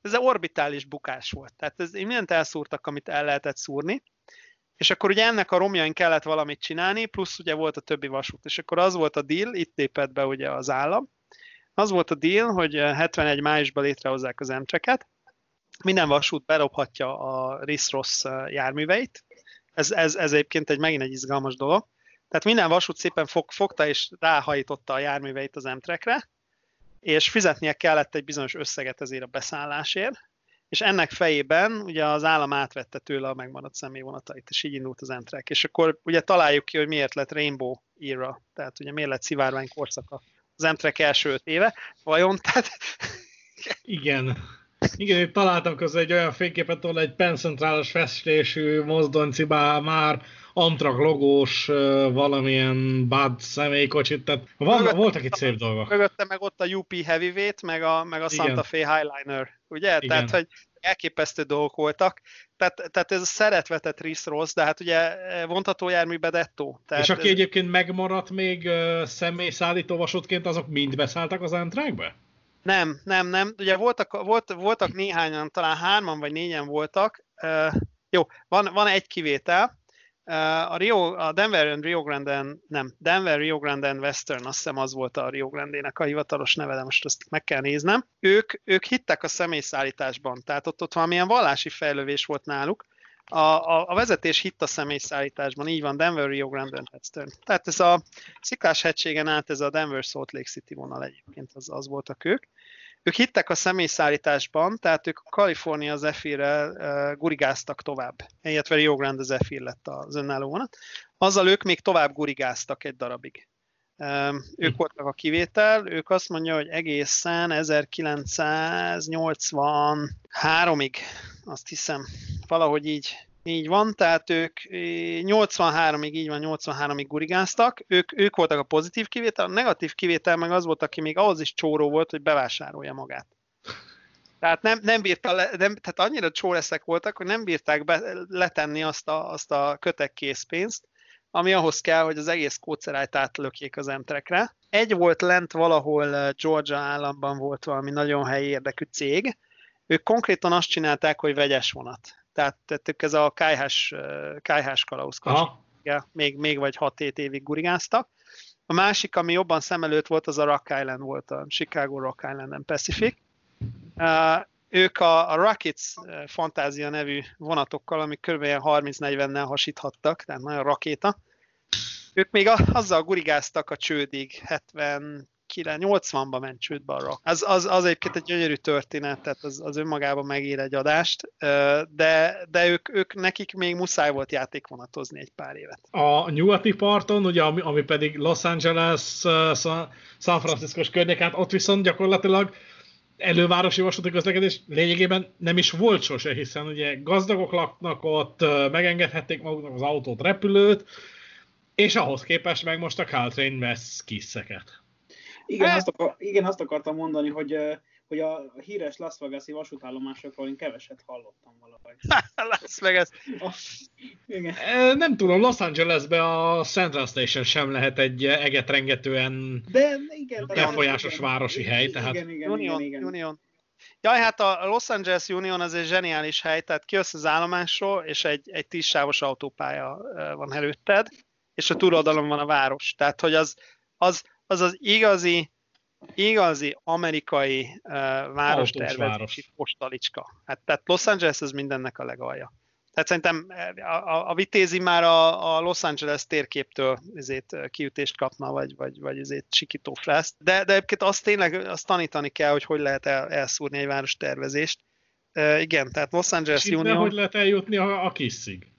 ez orbitális bukás volt. Tehát ez, mindent elszúrtak, amit el lehetett szúrni. És akkor ugye ennek a romjain kellett valamit csinálni, plusz ugye volt a többi vasút. És akkor az volt a deal, itt lépett be ugye az állam, az volt a deal, hogy 71 májusban létrehozzák az emcseket, minden vasút berobhatja a RIS-ROSS járműveit. Ez, ez, ez egyébként egy, megint egy izgalmas dolog. Tehát minden vasút szépen fog, fogta és ráhajtotta a járműveit az emtrekre, és fizetnie kellett egy bizonyos összeget ezért a beszállásért, és ennek fejében ugye az állam átvette tőle a megmaradt személyvonatait, és így indult az Emtrek. És akkor ugye találjuk ki, hogy miért lett Rainbow era, tehát ugye miért lett szivárvány korszaka az Emtrek első öt éve, vajon? Tehát... Igen. Igen, itt találtam közben egy olyan fényképet, ahol egy pencentrálos festésű mozdonycibá már Amtrak logós valamilyen bad személykocsit, tehát van, mögötte, voltak itt szép dolgok. Mögötte meg ott a UP Heavyweight, meg a, meg a Santa Fe Highliner, ugye? Igen. Tehát, hogy elképesztő dolgok voltak. Tehát, tehát ez a szeretvetett Riss rossz, de hát ugye vontató járműbe dettó. Tehát És aki ez... egyébként megmaradt még személyszállító vasútként, azok mind beszálltak az Amtrakbe? Nem, nem, nem. Ugye voltak, volt, voltak néhányan, talán hárman vagy négyen voltak. Uh, jó, van, van egy kivétel. a, Rio, a Denver and Rio Grande, nem, Denver, Rio Grande and Western, azt hiszem az volt a Rio Grande-nek a hivatalos neve, de most ezt meg kell néznem. Ők, ők hittek a személyszállításban, tehát ott, ott valamilyen vallási fejlővés volt náluk, a, a, a vezetés hitt a személyszállításban, így van, Denver, Rio Grande and Western. Tehát ez a Sziklás hegységen át, ez a Denver Salt Lake City vonal egyébként, az, az voltak ők. Ők hittek a személyszállításban, tehát ők a California Zephyrrel uh, gurigáztak tovább, illetve Rio Grande Zephyr lett az önálló vonat. Azzal ők még tovább gurigáztak egy darabig. Ők voltak a kivétel, ők azt mondja, hogy egészen 1983-ig, azt hiszem, valahogy így így van, tehát ők 83-ig, így van, 83-ig gurigáztak, ők, ők voltak a pozitív kivétel, a negatív kivétel meg az volt, aki még ahhoz is csóró volt, hogy bevásárolja magát. Tehát nem, nem bírta, le, nem, tehát annyira csóreszek voltak, hogy nem bírták be, letenni azt a, azt a kötek készpénzt, ami ahhoz kell, hogy az egész kócerájt átlökjék az emtrekre. Egy volt lent valahol Georgia államban volt valami nagyon helyi érdekű cég, ők konkrétan azt csinálták, hogy vegyes vonat tehát tettük ez a kájhás, kájhás kalauszkos. Ja, még, még vagy 6-7 évig gurigáztak. A másik, ami jobban szem előtt volt, az a Rock Island volt, a Chicago Rock Island and Pacific. Uh, ők a, a Rockets Fantázia nevű vonatokkal, amik kb. 30-40-nel hasíthattak, tehát nagyon rakéta. Ők még a, azzal gurigáztak a csődig, 70 80-ban ment csődbe a rock. Az, az, az egyébként egy gyönyörű történet, tehát az, az önmagában megír egy adást, de, de ők, ők, nekik még muszáj volt játékvonatozni egy pár évet. A nyugati parton, ugye, ami, ami pedig Los Angeles, San Francisco-s környék, hát ott viszont gyakorlatilag elővárosi vasúti közlekedés lényegében nem is volt sose, hiszen ugye gazdagok laknak ott, megengedhették maguknak az autót, repülőt, és ahhoz képest meg most a Caltrain vesz kiszeket. Igen, hát... azt, akar, igen, azt akartam mondani, hogy, hogy a híres Las Vegas-i vasútállomásokról én keveset hallottam valahogy. Las Vegas. igen. Nem tudom, Los Angelesbe a Central Station sem lehet egy egetrengetően De, igen, befolyásos igen, városi igen, hely. Tehát... Igen, igen, Union, igen, igen. Union. Jaj, hát a Los Angeles Union az egy zseniális hely, tehát kijössz az állomásról, és egy, egy tízsávos autópálya van előtted, és a túloldalon van a város. Tehát, hogy az, az az az igazi, igazi amerikai uh, várostervezési postalicska. Hát, tehát Los Angeles az mindennek a legalja. Tehát szerintem a, a, vitézi már a, a Los Angeles térképtől ezért kiütést kapna, vagy, vagy, vagy ezért sikító lesz. De, de egyébként azt tényleg azt tanítani kell, hogy hogy lehet el, elszúrni egy város tervezést. Igen, tehát Los Angeles Union... hogy lehet eljutni a, a kiszig?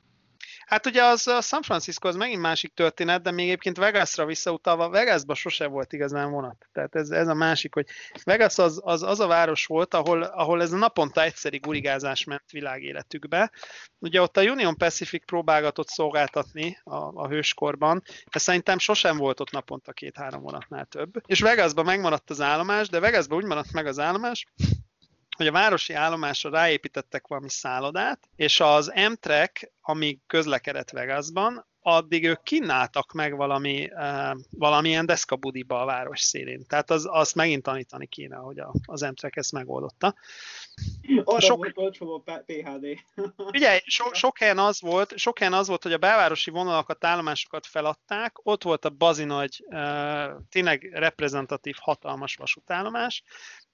Hát ugye az a San Francisco az megint másik történet, de még egyébként Vegasra visszautalva, Vegasba sose volt igazán vonat. Tehát ez, ez a másik, hogy Vegas az, az, az a város volt, ahol, ahol ez a naponta egyszeri gurigázás ment világéletükbe. Ugye ott a Union Pacific próbálgatott szolgáltatni a, a hőskorban, de szerintem sosem volt ott naponta két-három vonatnál több. És Vegasban megmaradt az állomás, de Vegasban úgy maradt meg az állomás, hogy a városi állomásra ráépítettek valami szállodát, és az Amtrak, amíg közlekedett Vegasban, addig ők kínáltak meg valami, uh, valamilyen deszkabudiba a város szélén. Tehát az, azt megint tanítani kéne, hogy a, az Amtrak ezt megoldotta. Arra sok, volt olcsó a PHD. Ugye, so, sok, helyen az volt, sok helyen az volt, hogy a belvárosi vonalakat, állomásokat feladták, ott volt a bazi nagy, uh, tényleg reprezentatív, hatalmas vasútállomás,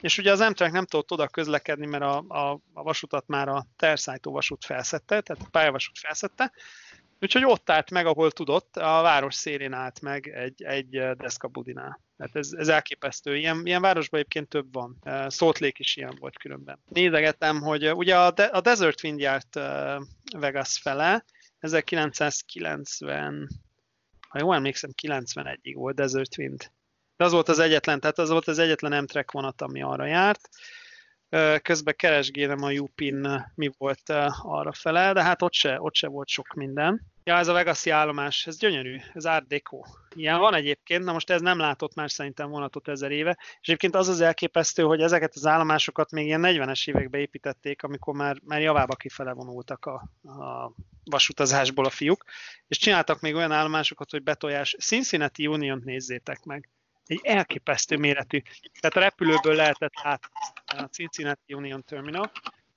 és ugye az Amtrak nem tudott oda közlekedni, mert a, a, a vasutat már a terszállító vasút felszette, tehát a pályavasút felszette, Úgyhogy ott állt meg, ahol tudott, a város szélén állt meg egy, egy deszkabudinál. Tehát ez, ez elképesztő. Ilyen, ilyen városban egyébként több van. Salt Lake is ilyen volt különben. Nézegetem, hogy ugye a, De- a Desert Wind járt Vegas fele, 1990, ha jól emlékszem, 91-ig volt Desert Wind. De az volt az egyetlen, tehát az volt az egyetlen Amtrak vonat, ami arra járt. Közben keresgélem a Jupin mi volt arra fele, de hát ott se, ott se volt sok minden. Ja, ez a Vegas állomás, ez gyönyörű, ez Art Deco. Ilyen van egyébként, na most ez nem látott már szerintem vonatot ezer éve, és egyébként az az elképesztő, hogy ezeket az állomásokat még ilyen 40-es évekbe építették, amikor már, már javába kifele vonultak a, a vasutazásból a fiúk, és csináltak még olyan állomásokat, hogy betojás, Cincinnati Union nézzétek meg egy elképesztő méretű. Tehát a repülőből lehetett át a Cincinnati Union Terminal,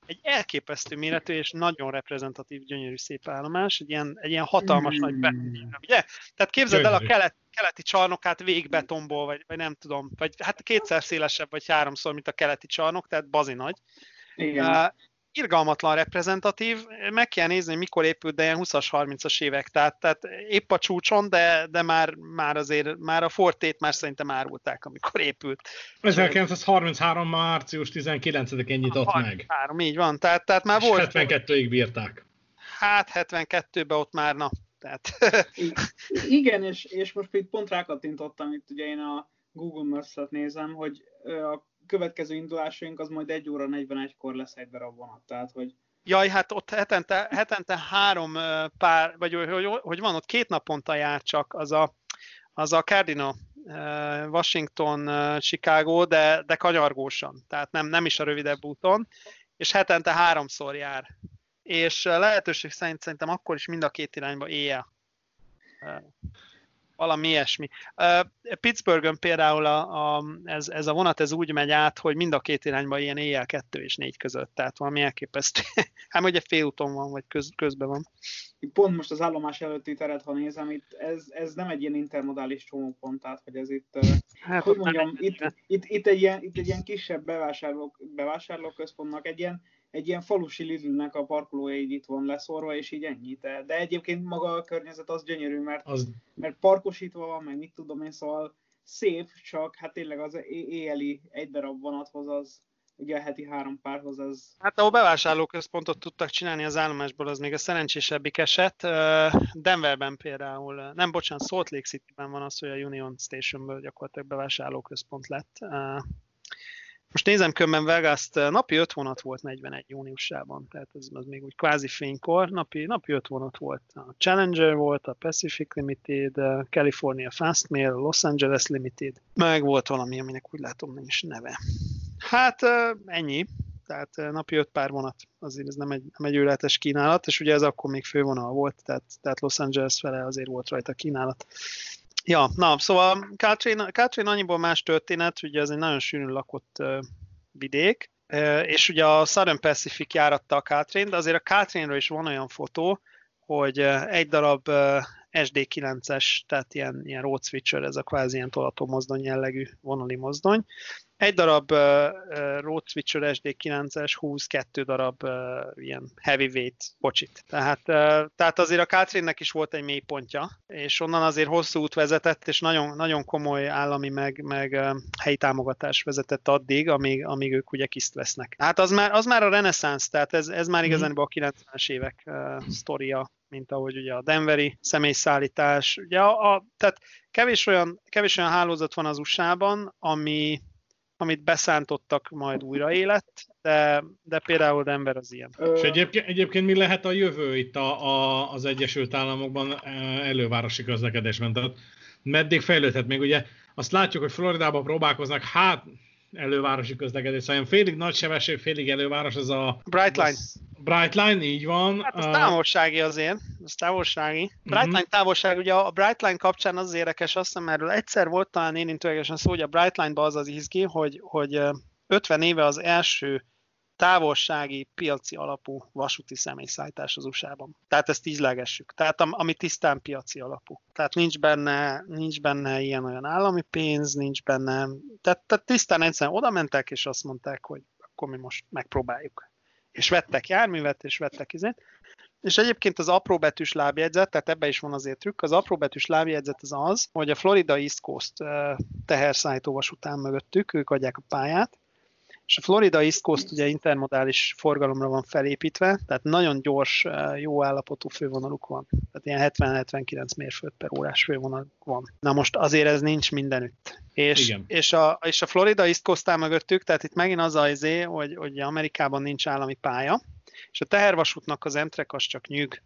egy elképesztő méretű és nagyon reprezentatív, gyönyörű szép állomás, egy ilyen, egy ilyen hatalmas mm. nagy beton, ugye? Tehát képzeld el a kelet, keleti csarnokát végbetonból, vagy, vagy nem tudom, vagy hát kétszer szélesebb, vagy háromszor, mint a keleti csarnok, tehát bazi nagy. Igen. Uh, irgalmatlan reprezentatív, meg kell nézni, mikor épült, de ilyen 20-as, 30-as évek, tehát, tehát épp a csúcson, de, de már, már azért, már a fortét már szerintem árulták, amikor épült. 1933. március 19-én nyitott 33, meg. így van, tehát, tehát már volt. 72-ig bírták. Hát 72-ben ott már, na, tehát... Igen, és, és most itt pont rákattintottam, itt ugye én a Google Maps-et nézem, hogy a következő indulásaink az majd 1 óra 41-kor lesz egy darab vonat, tehát hogy Jaj, hát ott hetente, hetente három pár, vagy hogy, hogy van, ott két naponta jár csak az a, az a Cardinal, Washington, Chicago, de, de kanyargósan, tehát nem, nem is a rövidebb úton, és hetente háromszor jár. És lehetőség szerint szerintem akkor is mind a két irányba éjjel valami ilyesmi. Pittsburghön például a, a, ez, ez a vonat ez úgy megy át, hogy mind a két irányba ilyen éjjel kettő és négy között, tehát valami elképesztő. hát ugye félúton van, vagy köz, közben van. Pont most az állomás előtti teret, ha nézem, itt ez, ez nem egy ilyen intermodális csomópont, tehát hogy ez itt, hát hogy mondjam, itt, itt, itt, egy ilyen, itt egy ilyen kisebb bevásárló, bevásárlóközpontnak egy ilyen egy ilyen falusi Lidlnek a parkolója így itt van leszorva, és így ennyi. De, de egyébként maga a környezet az gyönyörű, mert, az... mert parkosítva van, meg mit tudom én, szóval szép, csak hát tényleg az éjjeli egy darab vonathoz az, ugye a heti három párhoz az... Hát ahol bevásárlóközpontot tudtak csinálni az állomásból, az még a szerencsésebbik eset. Denverben például, nem bocsánat, Salt Lake City-ben van az, hogy a Union Stationből gyakorlatilag bevásárlóközpont lett. Most nézem kömben vegas napi 5 vonat volt 41 júniusában, tehát ez az még úgy kvázi fénykor, napi, napi 5 vonat volt. A Challenger volt, a Pacific Limited, a California Fastmail, a Los Angeles Limited, meg volt valami, aminek úgy látom nincs neve. Hát ennyi, tehát napi 5 pár vonat, azért ez nem egy, nem egy őletes kínálat, és ugye ez akkor még fővonal volt, tehát, tehát Los Angeles fele azért volt rajta kínálat. Ja, na, szóval Katrin, Katrin annyiból más történet, ugye ez egy nagyon sűrűn lakott vidék, és ugye a Southern Pacific járatta a Katrin, de azért a Katrinről is van olyan fotó, hogy egy darab uh, SD9-es, tehát ilyen, ilyen road switcher, ez a kvázi ilyen tolató mozdony jellegű vonali mozdony, egy darab uh, Road Switcher SD9-es 22 darab uh, ilyen heavyweight bocsit. Tehát, uh, tehát azért a Katrinnek is volt egy mély pontja, és onnan azért hosszú út vezetett, és nagyon, nagyon komoly állami meg, meg uh, helyi támogatás vezetett addig, amíg, amíg ők ugye kiszt vesznek. Hát az már, az már a reneszánsz, tehát ez, ez már mhm. igazán a 90-es évek uh, sztoria, mint ahogy ugye a Denveri személyszállítás. Ugye a, a, tehát kevés olyan, kevés olyan hálózat van az USA-ban, ami, amit beszántottak majd újra élet, de, de például Denver az ilyen. És egyébként, egyébként mi lehet a jövő itt a, a, az Egyesült Államokban elővárosi közlekedésben? Tehát meddig fejlődhet még? Ugye azt látjuk, hogy Floridában próbálkoznak, hát elővárosi közlekedés, szóval félig nagy sebesség, félig előváros, az a... Bright Line. Bright Line, így van. Hát az távolsági azért, az távolsági. Mhm. Bright uh-huh. Távolság, ugye a Bright Line kapcsán az, érdekes, azt hiszem erről egyszer volt talán érintőlegesen szó, hogy a Bright Line-ban az az izgi, hogy, hogy 50 éve az első távolsági, piaci alapú vasúti személyszállítás az USA-ban. Tehát ezt ízlegessük. Tehát ami tisztán piaci alapú. Tehát nincs benne, nincs benne ilyen-olyan állami pénz, nincs benne, tehát, tehát tisztán egyszerűen oda mentek, és azt mondták, hogy akkor mi most megpróbáljuk. És vettek járművet, és vettek izét. És egyébként az apróbetűs lábjegyzet, tehát ebbe is van azért trükk, az apróbetűs lábjegyzet az az, hogy a Florida East Coast teherszállító vasután mögöttük, ők adják a pályát, és a Florida East Coast ugye intermodális forgalomra van felépítve, tehát nagyon gyors, eh, jó állapotú fővonaluk van. Tehát ilyen 70-79 mérföld per órás fővonal van. Na most azért ez nincs mindenütt. És, Igen. és, a, és a Florida East Coast mögöttük, tehát itt megint az az izé, hogy, hogy Amerikában nincs állami pálya, és a tehervasútnak az Emtrek az csak nyűg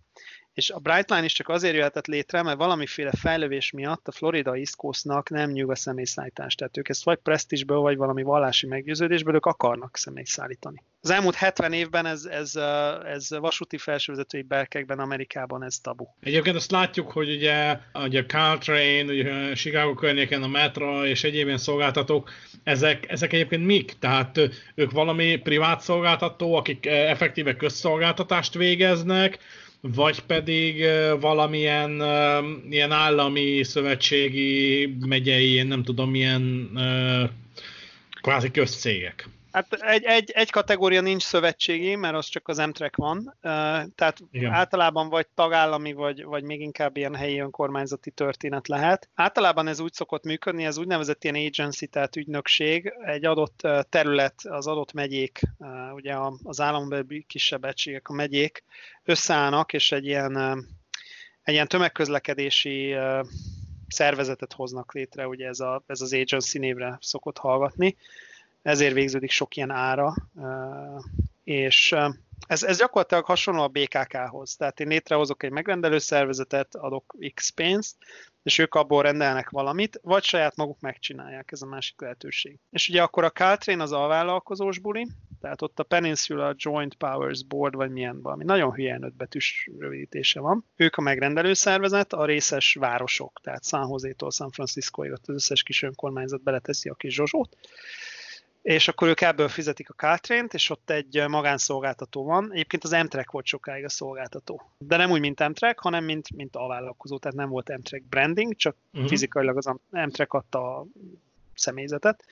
és a Brightline is csak azért jöhetett létre, mert valamiféle fejlővés miatt a Florida East Coastnak nem nyug a személyszállítás. Tehát ők ezt vagy presztisből, vagy valami vallási meggyőződésből ők akarnak személyt szállítani. Az elmúlt 70 évben ez, ez, ez vasúti felsővezetői berkekben Amerikában ez tabu. Egyébként azt látjuk, hogy ugye, ugye Caltrain, ugye Chicago környéken a Metra és egyéb ilyen szolgáltatók, ezek, ezek egyébként mik? Tehát ők valami privát szolgáltató, akik effektíve közszolgáltatást végeznek, vagy pedig valamilyen ilyen állami, szövetségi, megyei, nem tudom, milyen kvázi közcégek. Hát egy, egy, egy kategória nincs szövetségi, mert az csak az Amtrak van, tehát Igen. általában vagy tagállami, vagy, vagy még inkább ilyen helyi önkormányzati történet lehet. Általában ez úgy szokott működni, ez úgynevezett ilyen agency, tehát ügynökség, egy adott terület, az adott megyék, ugye az állambeli kisebb egységek, a megyék összeállnak, és egy ilyen, egy ilyen tömegközlekedési szervezetet hoznak létre, ugye ez, a, ez az agency névre szokott hallgatni, ezért végződik sok ilyen ára, és ez, ez gyakorlatilag hasonló a BKK-hoz. Tehát én létrehozok egy megrendelő szervezetet, adok X pénzt, és ők abból rendelnek valamit, vagy saját maguk megcsinálják, ez a másik lehetőség. És ugye akkor a Caltrain az alvállalkozós buli, tehát ott a Peninsula Joint Powers Board, vagy milyen valami, nagyon hülyen öt betűs rövidítése van. Ők a megrendelő szervezet, a részes városok, tehát San Jose-tól San Francisco-ig az összes kis önkormányzat beleteszi a kis zsozsót, és akkor ők ebből fizetik a Caltrain-t, és ott egy magánszolgáltató van. Egyébként az Amtrak volt sokáig a szolgáltató. De nem úgy, mint Amtrak, hanem mint, mint a vállalkozó, tehát nem volt Amtrak branding, csak uh-huh. fizikailag az Amtrak adta a személyzetet,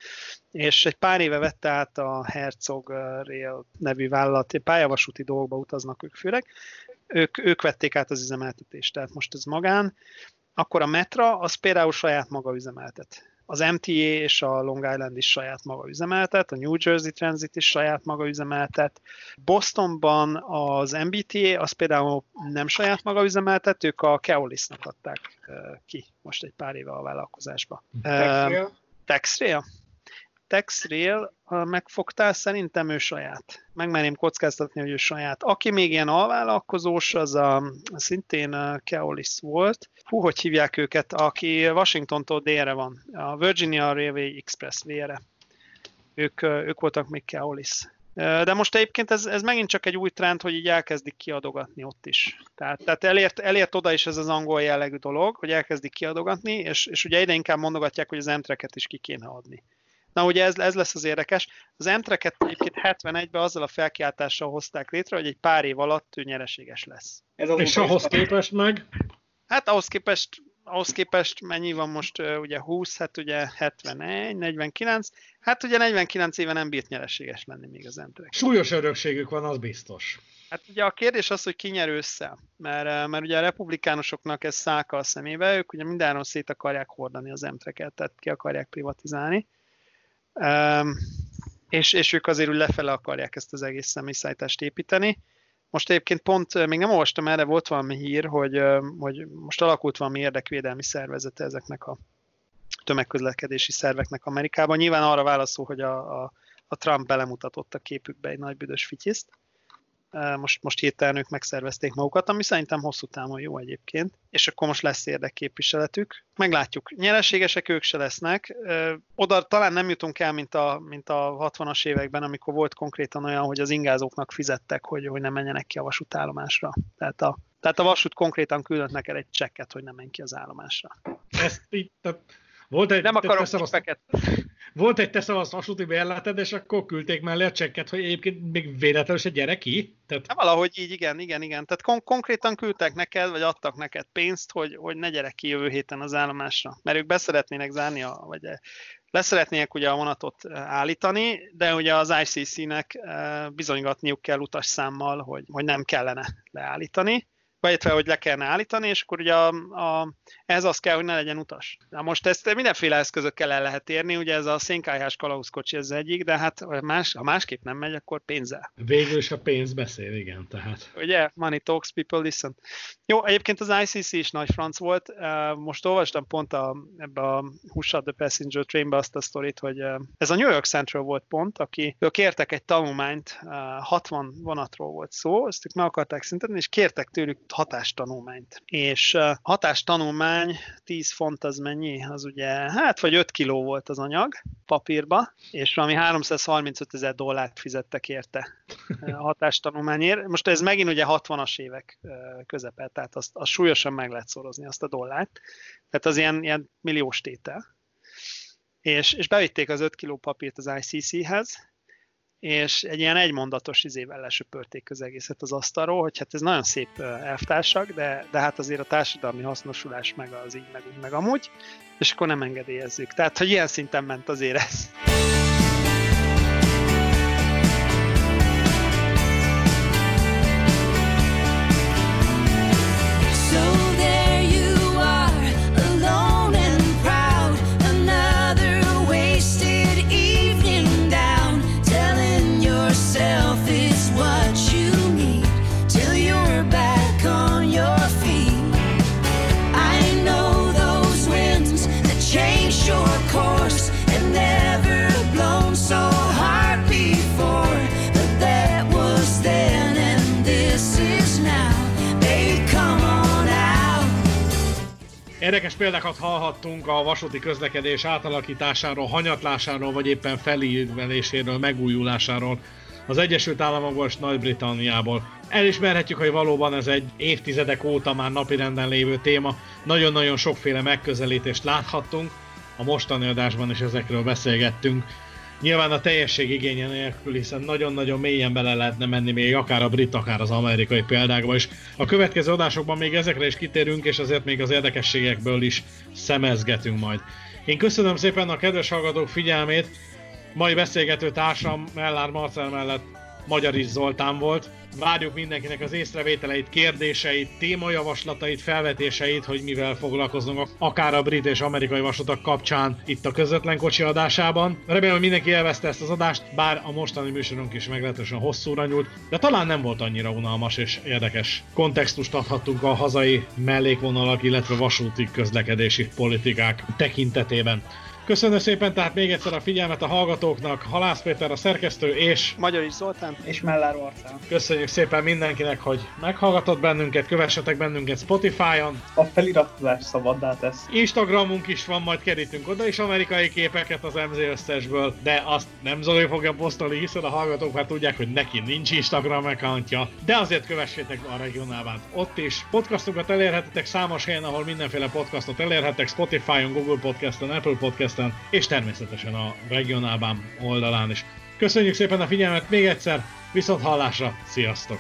és egy pár éve vette át a Herzog Rail nevű vállalat, pályavasúti dolgokba utaznak ők főleg, ők, ők vették át az üzemeltetést, tehát most ez magán, akkor a Metra, az például saját maga üzemeltet az MTA és a Long Island is saját maga üzemeltet, a New Jersey Transit is saját maga üzemeltet. Bostonban az MBTA, az például nem saját maga üzemeltet, ők a Keolisnak adták ki most egy pár éve a vállalkozásba. Texrail? Texrail? TexRail megfogtál, szerintem ő saját. Megmerném kockáztatni, hogy ő saját. Aki még ilyen alvállalkozós, az a, szintén a Keolis volt. Hú, hogy hívják őket, aki Washingtontól délre van. A Virginia Railway Express vére. Ők, ők voltak még Keolis. De most egyébként ez, ez megint csak egy új trend, hogy így elkezdik kiadogatni ott is. Tehát, tehát elért, elért oda is ez az angol jellegű dolog, hogy elkezdik kiadogatni, és, és ugye ide inkább mondogatják, hogy az emtreket is ki kéne adni. Na ugye ez, ez lesz az érdekes. Az Emtreket egyébként 71-ben azzal a felkiáltással hozták létre, hogy egy pár év alatt ő nyereséges lesz. Ez az És ahhoz képest meg? Hát ahhoz képest ahhoz képest mennyi van most, ugye 20, hát ugye 71, 49, hát ugye 49 éve nem bírt nyereséges lenni még az Emtrek. Súlyos örökségük van, az biztos. Hát ugye a kérdés az, hogy ki nyer össze, mert, mert ugye a republikánusoknak ez szálka a szemébe, ők ugye mindenről szét akarják hordani az emtreket, tehát ki akarják privatizálni. Um, és, és ők azért úgy lefele akarják ezt az egész személyszállítást építeni. Most egyébként pont, még nem olvastam erre, volt valami hír, hogy, hogy most alakult valami érdekvédelmi szervezete ezeknek a tömegközlekedési szerveknek Amerikában. Nyilván arra válaszol, hogy a, a, a Trump belemutatott a képükbe egy nagy büdös fityiszt most, most hirtelen ők megszervezték magukat, ami szerintem hosszú távon jó egyébként, és akkor most lesz érdekképviseletük. Meglátjuk. Nyereségesek ők se lesznek. Oda talán nem jutunk el, mint a, mint a 60-as években, amikor volt konkrétan olyan, hogy az ingázóknak fizettek, hogy, hogy ne menjenek ki a vasútállomásra. Tehát a, tehát a vasút konkrétan küldött neked egy csekket, hogy nem menj ki az állomásra. Ezt így, tehát volt egy, nem akarok tippeket. Volt egy teszem az vasúti bérleted, és akkor küldték mellé a csekket, hogy egyébként még véletlenül se gyere ki? Tehát... Hát valahogy így, igen, igen, igen. Tehát kon- konkrétan küldtek neked, vagy adtak neked pénzt, hogy, hogy ne gyere ki jövő héten az állomásra. Mert ők beszeretnének zárni, a, vagy leszeretnének ugye a vonatot állítani, de ugye az ICC-nek bizonygatniuk kell utasszámmal, hogy, hogy nem kellene leállítani illetve hogy le kellene állítani, és akkor ugye a, a, ez az kell, hogy ne legyen utas. Na most ezt mindenféle eszközökkel el lehet érni, ugye ez a szénkályhás kalauzkocsi ez egyik, de hát más, ha másképp nem megy, akkor pénzzel. Végül is a pénz beszél, igen, tehát. Ugye, money talks, people listen. Jó, egyébként az ICC is nagy franc volt. Most olvastam pont a, ebbe a Hushad the Passenger Trainbe azt a sztorit, hogy ez a New York Central volt pont, aki ők kértek egy tanulmányt, 60 vonatról volt szó, ezt ők meg akarták szintetni, és kértek tőlük hatástanulmányt. És hatástanulmány 10 font az mennyi? Az ugye, hát vagy 5 kiló volt az anyag papírba, és valami 335 ezer dollárt fizettek érte hatástanulmányért. Most ez megint ugye 60-as évek közepe, tehát azt, azt súlyosan meg lehet szorozni azt a dollárt. Tehát az ilyen, ilyen milliós tétel. És, és bevitték az 5 kiló papírt az ICC-hez, és egy ilyen egymondatos izével lesöpörték az egészet az asztalról, hogy hát ez nagyon szép elvtársak, de, de hát azért a társadalmi hasznosulás meg az így, meg úgy, meg amúgy, és akkor nem engedélyezzük. Tehát, hogy ilyen szinten ment azért ez. Érdekes példákat hallhattunk a vasúti közlekedés átalakításáról, hanyatlásáról, vagy éppen felíveléséről, megújulásáról az Egyesült Államokból és Nagy-Britanniából. Elismerhetjük, hogy valóban ez egy évtizedek óta már napirenden lévő téma. Nagyon-nagyon sokféle megközelítést láthattunk. A mostani adásban is ezekről beszélgettünk. Nyilván a teljesség igénye nélkül, hiszen nagyon-nagyon mélyen bele lehetne menni még akár a brit, akár az amerikai példákba is. A következő adásokban még ezekre is kitérünk, és azért még az érdekességekből is szemezgetünk majd. Én köszönöm szépen a kedves hallgatók figyelmét, mai beszélgető társam Mellár Marcel mellett Magyaris Zoltán volt. Várjuk mindenkinek az észrevételeit, kérdéseit, témajavaslatait, felvetéseit, hogy mivel foglalkozunk akár a brit és amerikai vasutak kapcsán itt a közvetlen kocsi adásában. Remélem, mindenki élvezte ezt az adást, bár a mostani műsorunk is meglehetősen hosszúra nyúlt, de talán nem volt annyira unalmas és érdekes. Kontextust adhattunk a hazai mellékvonalak, illetve vasúti közlekedési politikák tekintetében. Köszönöm szépen tehát még egyszer a figyelmet a hallgatóknak, Halász Péter a szerkesztő és... Magyar is Zoltán. És Mellár Orcán. Köszönjük szépen mindenkinek, hogy meghallgatott bennünket, kövessetek bennünket Spotify-on. A feliratkozás szabaddá tesz. Instagramunk is van, majd kerítünk oda is amerikai képeket az MZ összesből, de azt nem Zoli fogja posztolni, hiszen a hallgatók már tudják, hogy neki nincs Instagram accountja, de azért kövessétek a regionálvát ott is. Podcastokat elérhetitek számos helyen, ahol mindenféle podcastot elérhetek, Spotify-on, Google Podcast-on, Apple Podcast podcasten, és természetesen a Regionálbán oldalán is. Köszönjük szépen a figyelmet még egyszer, viszont hallásra, sziasztok!